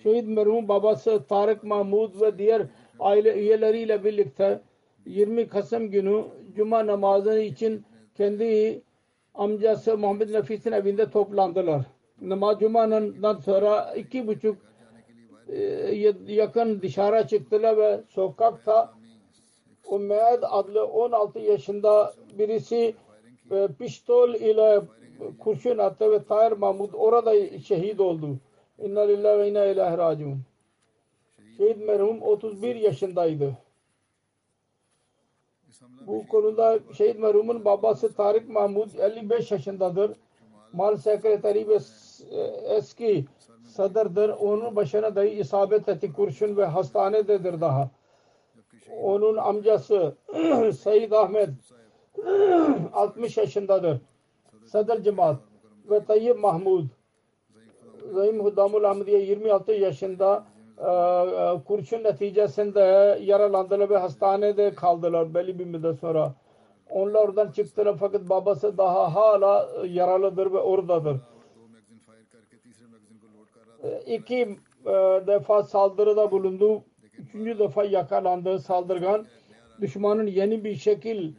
şehit merhum babası Tarık Mahmud ve diğer aile üyeleriyle birlikte 20 Kasım günü Cuma namazı için kendi amcası Muhammed Nefis'in evinde toplandılar. Namaz Cuma'dan sonra iki buçuk e, yakın dışarı çıktılar ve sokakta Umeyd adlı 16 yaşında birisi e, pistol ile kurşun attı ve Tahir Mahmud orada şehit oldu. İnna lillahi ve inna ilahi raciun. Şehit merhum 31 yaşındaydı. Bu konuda şehit merhumun babası Tarık Mahmud 55 yaşındadır. Mal sekreteri ve eski sadırdır. Onun başına dahi isabet etti kurşun ve hastanededir daha. Onun amcası [CLEARS THROAT] Said Ahmet [CLEARS THROAT] 60 yaşındadır. Sadr Cemaat ve Tayyip Mahmud Zahim Hudamul Ahmediye 26 yaşında e, e, kurşun neticesinde yaralandılar ve hastanede kaldılar belli bir müddet sonra. Onlar oradan çıktılar fakat babası daha hala yaralıdır ve oradadır. E, iki defa saldırıda bulundu. Üçüncü defa yakalandı saldırgan. Düşmanın yeni bir şekil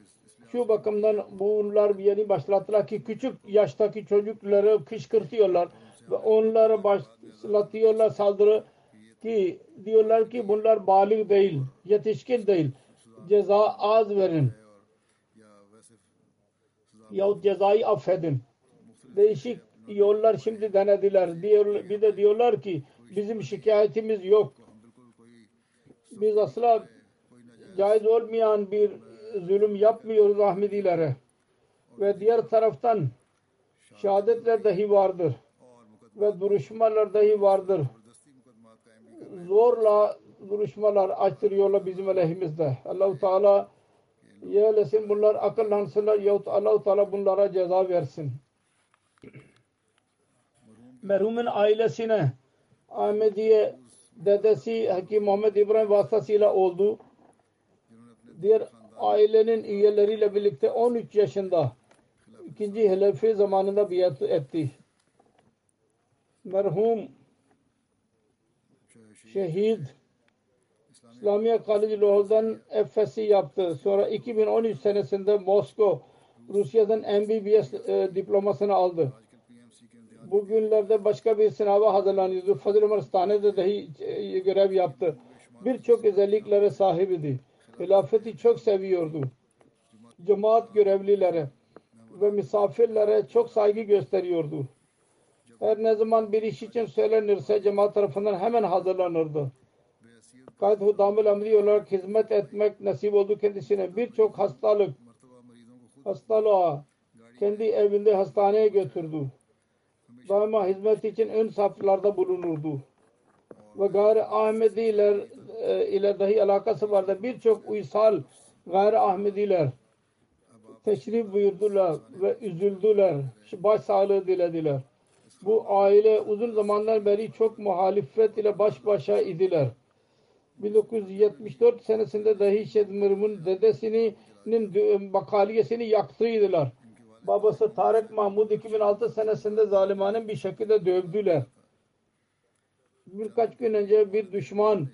şu bakımdan bunlar yeni başlattılar ki küçük yaştaki çocukları kışkırtıyorlar ve onları başlatıyorlar saldırı ki diyorlar ki bunlar balik değil, yetişkin değil. Ceza az verin. Yahut cezayı affedin. Değişik yollar şimdi denediler. Diyor, bir de diyorlar ki bizim şikayetimiz yok. Biz asla caiz olmayan bir zulüm yapmıyoruz Ahmedilere. Ve diğer taraftan şehadetler dahi vardır. Ve duruşmalar dahi vardır. Zorla duruşmalar açtırıyorlar bizim aleyhimizde. Allah-u Teala yeylesin bunlar akıllansınlar yahut Allah-u Teala bunlara ceza versin. Merhumun ailesine Ahmediye dedesi Hakim Muhammed İbrahim vasıtasıyla oldu. Diğer ailenin üyeleriyle birlikte 13 yaşında ikinci halife zamanında biat etti. Merhum şehit İslamiye College Lahore'dan FSC yaptı. Sonra 2013 senesinde Moskova Rusya'dan MBBS e, diplomasını aldı. Bugünlerde başka bir sınava hazırlanıyordu. Fazıl Ömer Hastane'de dahi e, görev yaptı. Birçok özelliklere sahibiydi. Hilafeti çok seviyordu. Cemaat görevlilere ve misafirlere çok saygı gösteriyordu. Her ne zaman bir iş için söylenirse cemaat tarafından hemen hazırlanırdı. Kayıt Hudamül Amri olarak hizmet etmek nasip oldu kendisine. Birçok hastalık hastalığa kendi evinde hastaneye götürdü. Daima hizmet için ön saflarda bulunurdu. Ve gayri Ahmediler e, ile dahi alakası vardı. Birçok uysal gayri Ahmediler teşrif buyurdular ve üzüldüler. Baş sağlığı dilediler. Bu aile uzun zamanlar beri çok muhalifet ile baş başa idiler. 1974 senesinde dahi Şed Mırm'ın dedesinin bakaliyesini yaktıydılar. Babası Tarık Mahmud 2006 senesinde zalimanın bir şekilde dövdüler. Birkaç gün önce bir düşman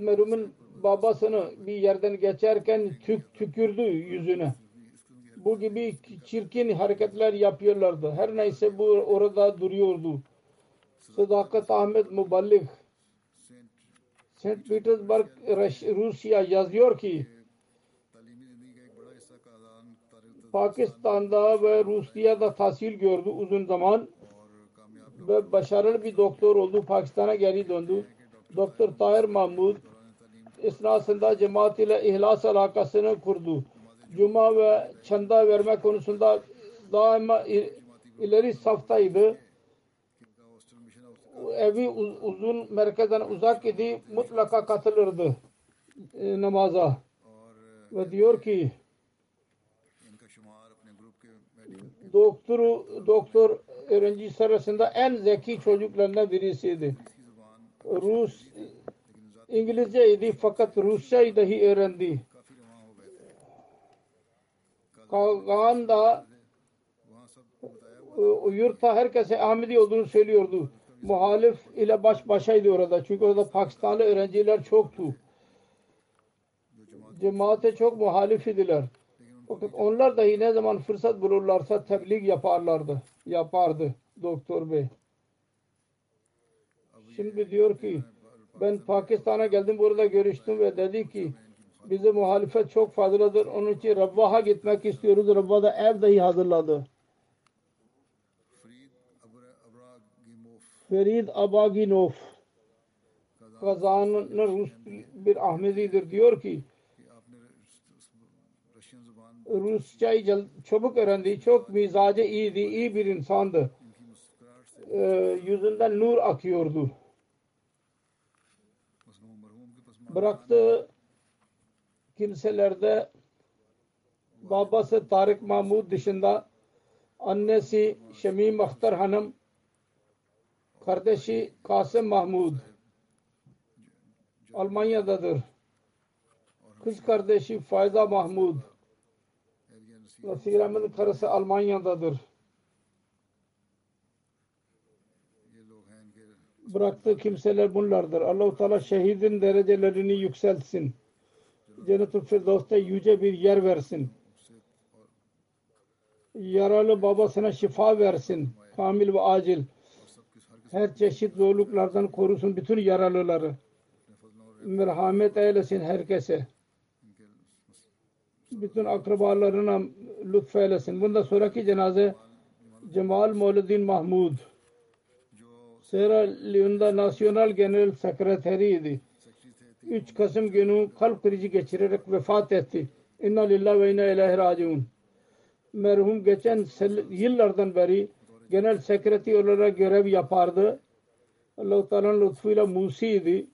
Merhum'un babasını bir yerden geçerken tük, tükürdü yüzüne. Bu gibi çirkin hareketler yapıyorlardı. Her neyse bu orada duruyordu. Sadakat Ahmet Muballik St. Petersburg Rusya yazıyor ki Pakistan'da ve Rusya'da tahsil gördü uzun zaman ve başarılı bir doktor oldu. Pakistan'a geri döndü. Doktor Tahir Mahmud esnasında cemaat ile ihlas alakasını kurdu cuma ve çanda verme konusunda daima ileri saftaydı. Evi uzun merkezden uzak idi mutlaka katılırdı e, namaza. Ve diyor ki doktoru doktor öğrencisi arasında en zeki çocuklarından birisiydi. Rus İngilizceydi fakat Rusçayı dahi öğrendi. Kaan da e, yurtta herkese Ahmedi olduğunu söylüyordu. Muhalif ile baş başaydı orada. Çünkü orada Pakistanlı öğrenciler çoktu. Cemaate çok muhalif idiler. Fakat onlar dahi ne zaman fırsat bulurlarsa tebliğ yaparlardı. Yapardı doktor bey. Şimdi diyor ki ben Pakistan'a geldim burada görüştüm ve dedi ki bize muhalefet çok fazladır. Onun için Rabbah'a gitmek istiyoruz. Rabbah da ev dahi hazırladı. Ferid Abaginov kazanır bir Ahmedidir. Diyor ki Rusçayı çabuk öğrendi. Çok mizacı iyiydi. iyi bir insandı. Ee, yüzünden nur akıyordu. Bıraktığı kimselerde babası Tarık Mahmud dışında annesi Şemim Akhtar Hanım kardeşi Kasım Mahmud Almanya'dadır. Kız kardeşi Fayda Mahmud Nasir Ahmet'in karısı Almanya'dadır. Bıraktığı kimseler bunlardır. Allah-u Teala şehidin derecelerini yükseltsin. Cennet-ül Firdevs'te yüce bir yer versin. Yaralı babasına şifa versin. Kamil ve acil. Her çeşit zorluklardan korusun bütün yaralıları. Merhamet eylesin herkese. Bütün akrabalarına lütfeylesin. Bundan sonraki cenaze Cemal Mauluddin Mahmud. Sierra Leone'da Nasyonal Genel Sekreteriydi. 3 Kasım günü kalp krizi geçirerek vefat etti. İnna lillahi ve inna ilahi raciun. Merhum geçen yıllardan beri genel sekreteri olarak görev yapardı. Allah-u Teala'nın lütfuyla Musi'ydi.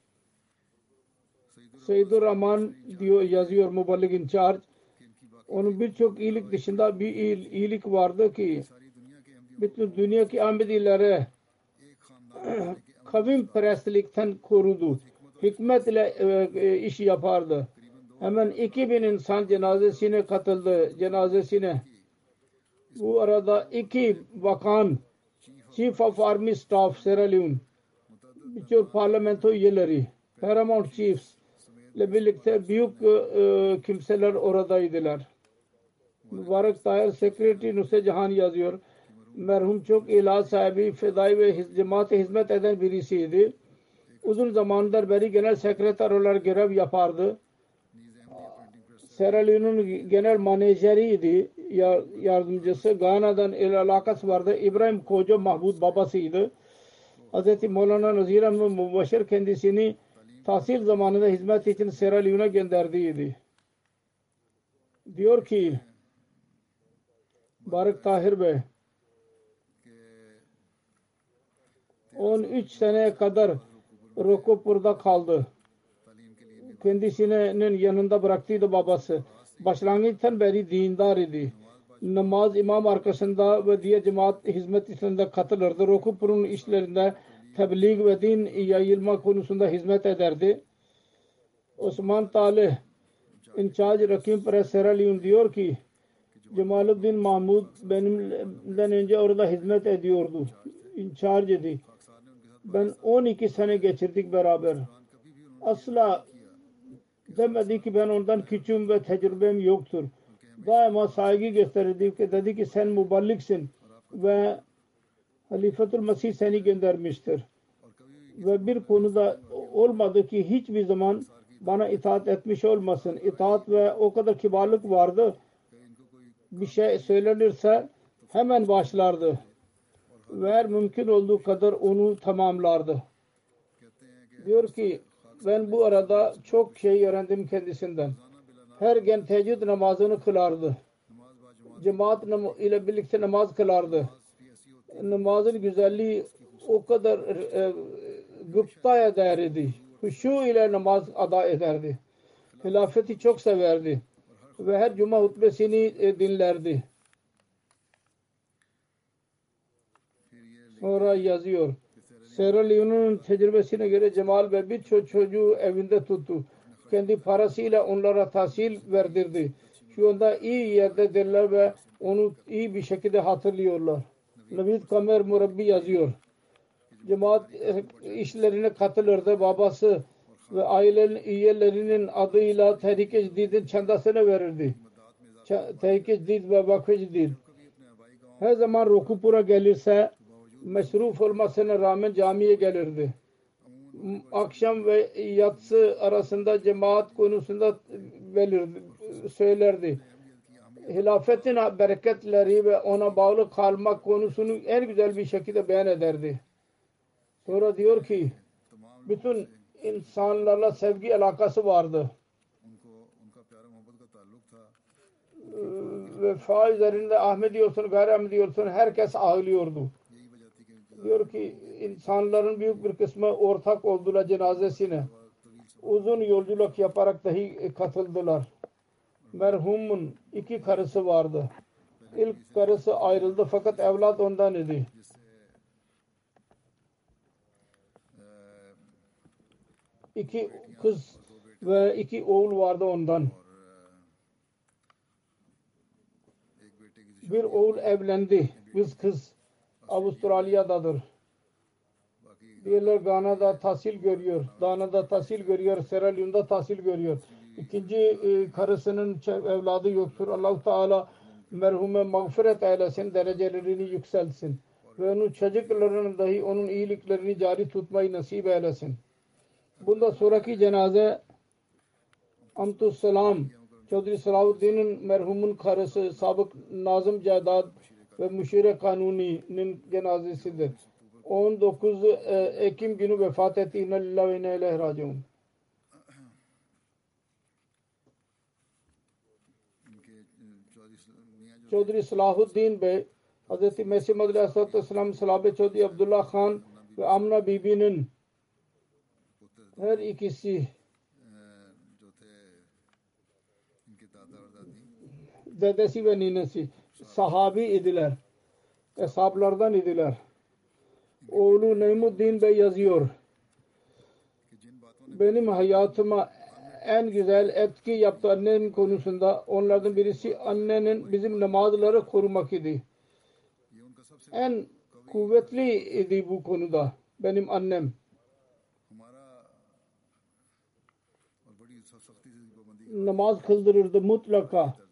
Seydur Rahman diyor, yazıyor mübarek in charge. Onun birçok iyilik dışında bir iyilik vardı ki bütün dünyaki amedileri [CLEARS THROAT] kavim perestlikten korudu. Hikmetle e, e, iş yapardı. Hemen 2000 insan cenazesine katıldı. Cenazesine. Bu arada iki bakan Chief of Army Staff Sierra Leone birçok parlamento üyeleri Paramount Chiefs ile birlikte büyük e, e, kimseler oradaydılar. Mübarek Tahir Sekreteri Nusret Cahan yazıyor. Merhum çok ilaç sahibi, fedai ve cemaate hizmet eden birisiydi. Uzun zamandır beri genel sekreter olarak görev yapardı. Sierra Leone'un genel menajeriydi, ya- yardımcısı. Gana'dan el alakası vardı. İbrahim Koca Mahmud babasıydı. Hz. Maulana Nazir Ahmet Mubashir kendisini tahsil zamanında hizmet için Sierra Leone'a gönderdiydi. Diyor ki Barık Tahir Bey 13 seneye kadar Rokopur'da kaldı. Kendisinin yanında bıraktıydı babası. Başlangıçtan beri dindar idi. Namaz imam arkasında ve diğer cemaat hizmet işlerinde katılırdı. Rokopur'un işlerinde tebliğ ve din yayılma konusunda hizmet ederdi. Osman Talih İncharge Rakim Press Sierra Leone diyor ki Cemaluddin Mahmud benimden önce orada hizmet ediyordu. İncharge idi. Ben 12 sene geçirdik beraber. Asla demedi ki ben ondan küçüğüm ve tecrübem yoktur. Daima saygı gösterirdi ki dedi ki sen muballiksin ve Halifetul Mesih seni göndermiştir. Ve bir konuda olmadı ki hiçbir zaman bana itaat etmiş olmasın. İtaat ve o kadar kibarlık vardı. Bir şey söylenirse hemen başlardı ve mümkün olduğu kadar onu tamamlardı. Diyor ki ben bu arada çok şey öğrendim kendisinden. Her gün teheccüd namazını kılardı. Cemaat ile birlikte namaz kılardı. Namazın güzelliği o kadar e, gıpta eder idi. Huşu ile namaz ada ederdi. Hilafeti çok severdi. Ve her cuma hutbesini e, dinlerdi sonra yazıyor. Sierra Leone'un tecrübesine göre Cemal ve birçok çocuğu evinde tuttu. Kendi parasıyla onlara tahsil verdirdi. Şu anda iyi yerde derler ve onu iyi bir şekilde hatırlıyorlar. Navid Kamer Murabbi yazıyor. Cemaat eh, işlerine katılırdı. Babası ve ailenin üyelerinin adıyla Tehrik-i Cedid'in çandasını verirdi. Tehrik-i Cedid ve Vakf-ı Cedid. Her zaman Rokupur'a gelirse Mesruf olmasına rağmen camiye gelirdi. Akşam ve yatsı arasında cemaat konusunda belirdi, söylerdi. Hilafetin bereketleri ve ona bağlı kalmak konusunu en güzel bir şekilde beyan ederdi. Sonra diyor ki bütün insanlarla sevgi alakası vardı. Ee, vefa üzerinde Ahmedi olsun, gayri Ahmedi olsun herkes ağlıyordu diyor ki insanların büyük bir kısmı ortak oldular cenazesine. Uzun yolculuk yaparak dahi katıldılar. Merhumun iki karısı vardı. İlk karısı ayrıldı fakat evlat ondan idi. İki kız ve iki oğul vardı ondan. Bir oğul evlendi, biz kız Avustralya'dadır. Diğerler Gana'da tahsil görüyor. Dana'da tahsil görüyor. Sierra Leone'da tahsil görüyor. İkinci e, karısının evladı yoktur. allah Teala merhume mağfiret eylesin, derecelerini yükselsin. Ve onun çocuklarının dahi onun iyiliklerini cari tutmayı nasip eylesin. Bundan sonraki cenaze Amtus Selam Çodri Salahuddin'in merhumun karısı Sabık Nazım Cadat ve Müşire Kanuni'nin cenazesidir. 19 e, Ekim günü vefat etti. İnna lillahi ve inna ileyhi raciun. Çodri Salahuddin Bey Hz. Mesih Madri Aleyhisselatü Vesselam Salabe Çodri Abdullah Khan ve Amna Bibi'nin her ikisi dedesi ve ninesi sahabi idiler. Eshaplardan idiler. Oğlu Neymuddin Bey yazıyor. Benim hayatıma en güzel etki yaptı annenin konusunda. Onlardan birisi annenin bizim namazları korumak idi. En kuvvetli idi bu konuda benim annem. Namaz kıldırırdı mutlaka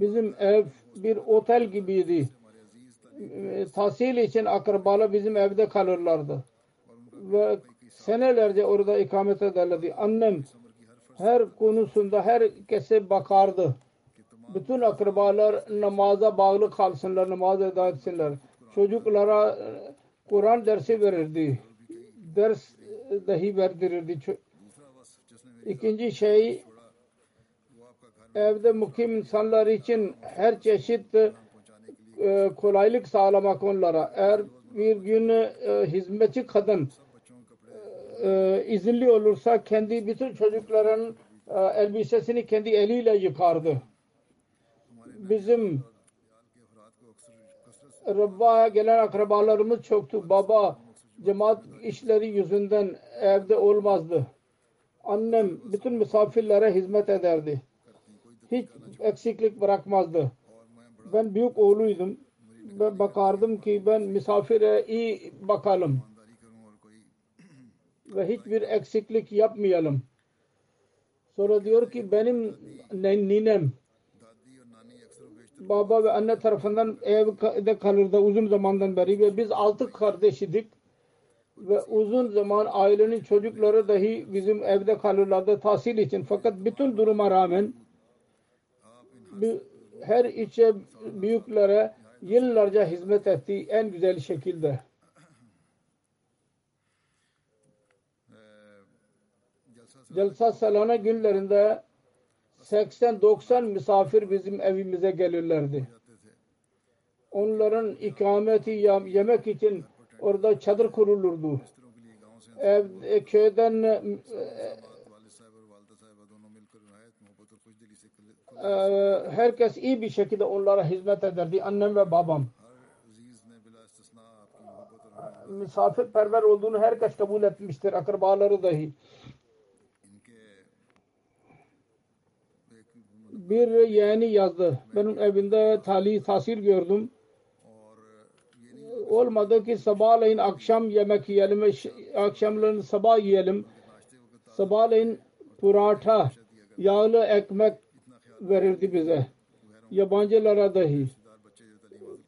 bizim ev bir otel gibiydi. E, tahsil için akrabalı bizim evde kalırlardı. Ve senelerce orada ikamet ederlerdi. Annem her konusunda herkese bakardı. Bütün akrabalar namaza bağlı kalsınlar, namaz eda etsinler. Çocuklara e, Kur'an dersi verirdi. Ders dahi verdirirdi. İkinci şey evde mukim insanlar için her çeşit e, kolaylık sağlamak onlara. Eğer bir gün e, hizmetçi kadın e, e, izinli olursa kendi bütün çocukların e, elbisesini kendi eliyle yıkardı. Bizim Rabba'ya gelen akrabalarımız çoktu. Baba cemaat işleri yüzünden evde olmazdı. Annem bütün misafirlere hizmet ederdi hiç eksiklik bırakmazdı. Ben büyük oğluydum. Ben bakardım ki ben misafire iyi bakalım. Ve hiçbir eksiklik yapmayalım. Sonra diyor ki benim ninem baba ve anne tarafından evde kalırdı uzun zamandan beri ve biz altı kardeş idik ve uzun zaman ailenin çocukları dahi bizim evde kalırlardı tahsil için fakat bütün duruma rağmen her içe büyüklere yıllarca hizmet ettiği en güzel şekilde. Celsa Selana günlerinde 80-90 misafir bizim evimize gelirlerdi. Onların ikameti yemek için orada çadır kurulurdu. Ev, e, köyden e, e, e, herkes iyi bir şekilde onlara hizmet ederdi. Annem ve babam. Misafirperver olduğunu herkes kabul etmiştir. Akrabaları dahi. Bir yeğeni yazdı. Benim evinde tali tahsil gördüm. Olmadı ki sabahleyin akşam yemek yiyelim. Akşamleyin sabah yiyelim. Sabahleyin purata, yağlı ekmek verirdi bize. Yabancılara dahi.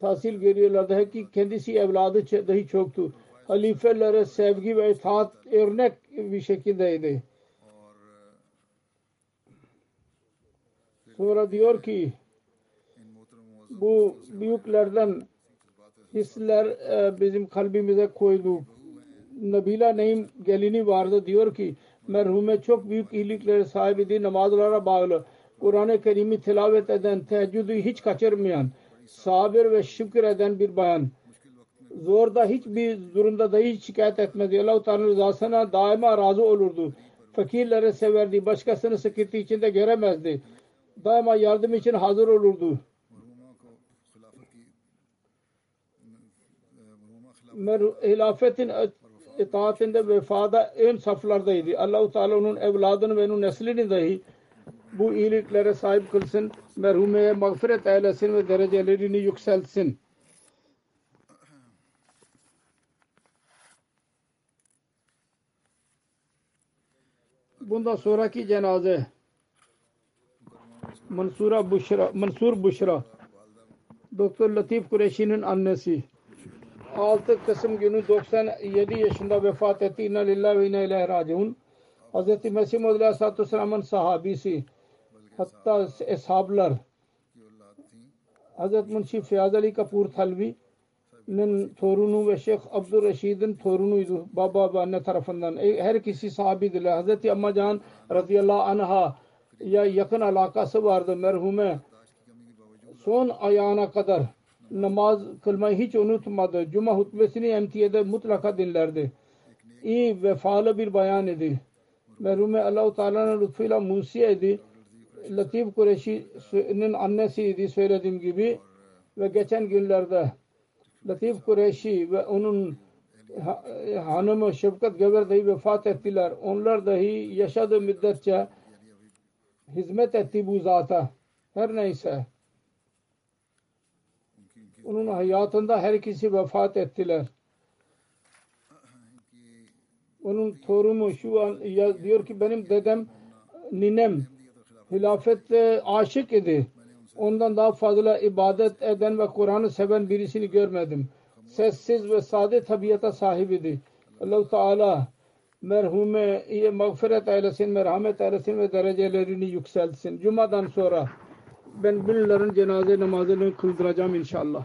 Tahsil görüyorlardı ki kendisi evladı dahi çoktu. Halifelere sevgi ve itaat örnek bir şekildeydi. Sonra diyor ki bu büyüklerden hisler e, bizim kalbimize koydu. Nabila Naim gelini vardı diyor ki merhume çok büyük iyilikleri sahibiydi namazlara bağlı. Kur'an-ı Kerim'i tilavet eden, teheccüdü hiç kaçırmayan, sabır ve şükür eden bir bayan. Zorda hiçbir durumda da hiç şikayet etmedi. Allah-u Teala rızasına daima razı olurdu. Fakirlere severdi. Başkasını sıkıntı içinde göremezdi. Daima yardım için hazır olurdu. hilafetin itaatinde vefada en saflardaydı. Allah-u Teala onun evladını ve onun neslini dahi bu iyiliklere sahip kılsın. Merhumeye mağfiret eylesin ve derecelerini yükseltsin. Bundan sonraki cenaze Mansura Buşra, Mansur Buşra Doktor Latif Kureşi'nin annesi 6 Kasım günü 97 yaşında vefat etti. İnna lillahi ve inna ilahi raciun. Hz. Mesih Muhammed Aleyhisselatü Vesselam'ın sahabisi hatta eshablar Hz. Munshi Fiyaz Ali Kapur Thalvi'nin torunu ve Şeyh Abdurreşid'in torunuydu baba ve anne tarafından. Her ikisi sahabidiler. Hz. Ammacan radıyallahu anha ya yakın alakası vardı merhume son ayağına kadar namaz kılmayı hiç unutmadı. Cuma hutbesini emtiyede mutlaka dinlerdi. İyi vefalı bir bayan idi. Merhume Allah-u Teala'nın lütfuyla Musiye idi. Latif Kureşi'nin annesiydi söylediğim gibi ve geçen günlerde Latif Kureşi ve onun hanımı Şefkat Göver dahi vefat ettiler. Onlar dahi yaşadığı müddetçe hizmet etti bu zata. Her neyse. Onun hayatında her ikisi vefat ettiler. Onun torunu şu an diyor ki benim dedem ninem hilafette aşık idi. Ondan daha fazla ibadet eden ve Kur'an'ı seven birisini görmedim. Sessiz ve sade tabiata sahibiydi. Allah-u Teala merhume iyi mağfiret eylesin, merhamet eylesin ve derecelerini yükseltsin. Cuma'dan sonra ben bunların cenaze namazını kıldıracağım inşallah.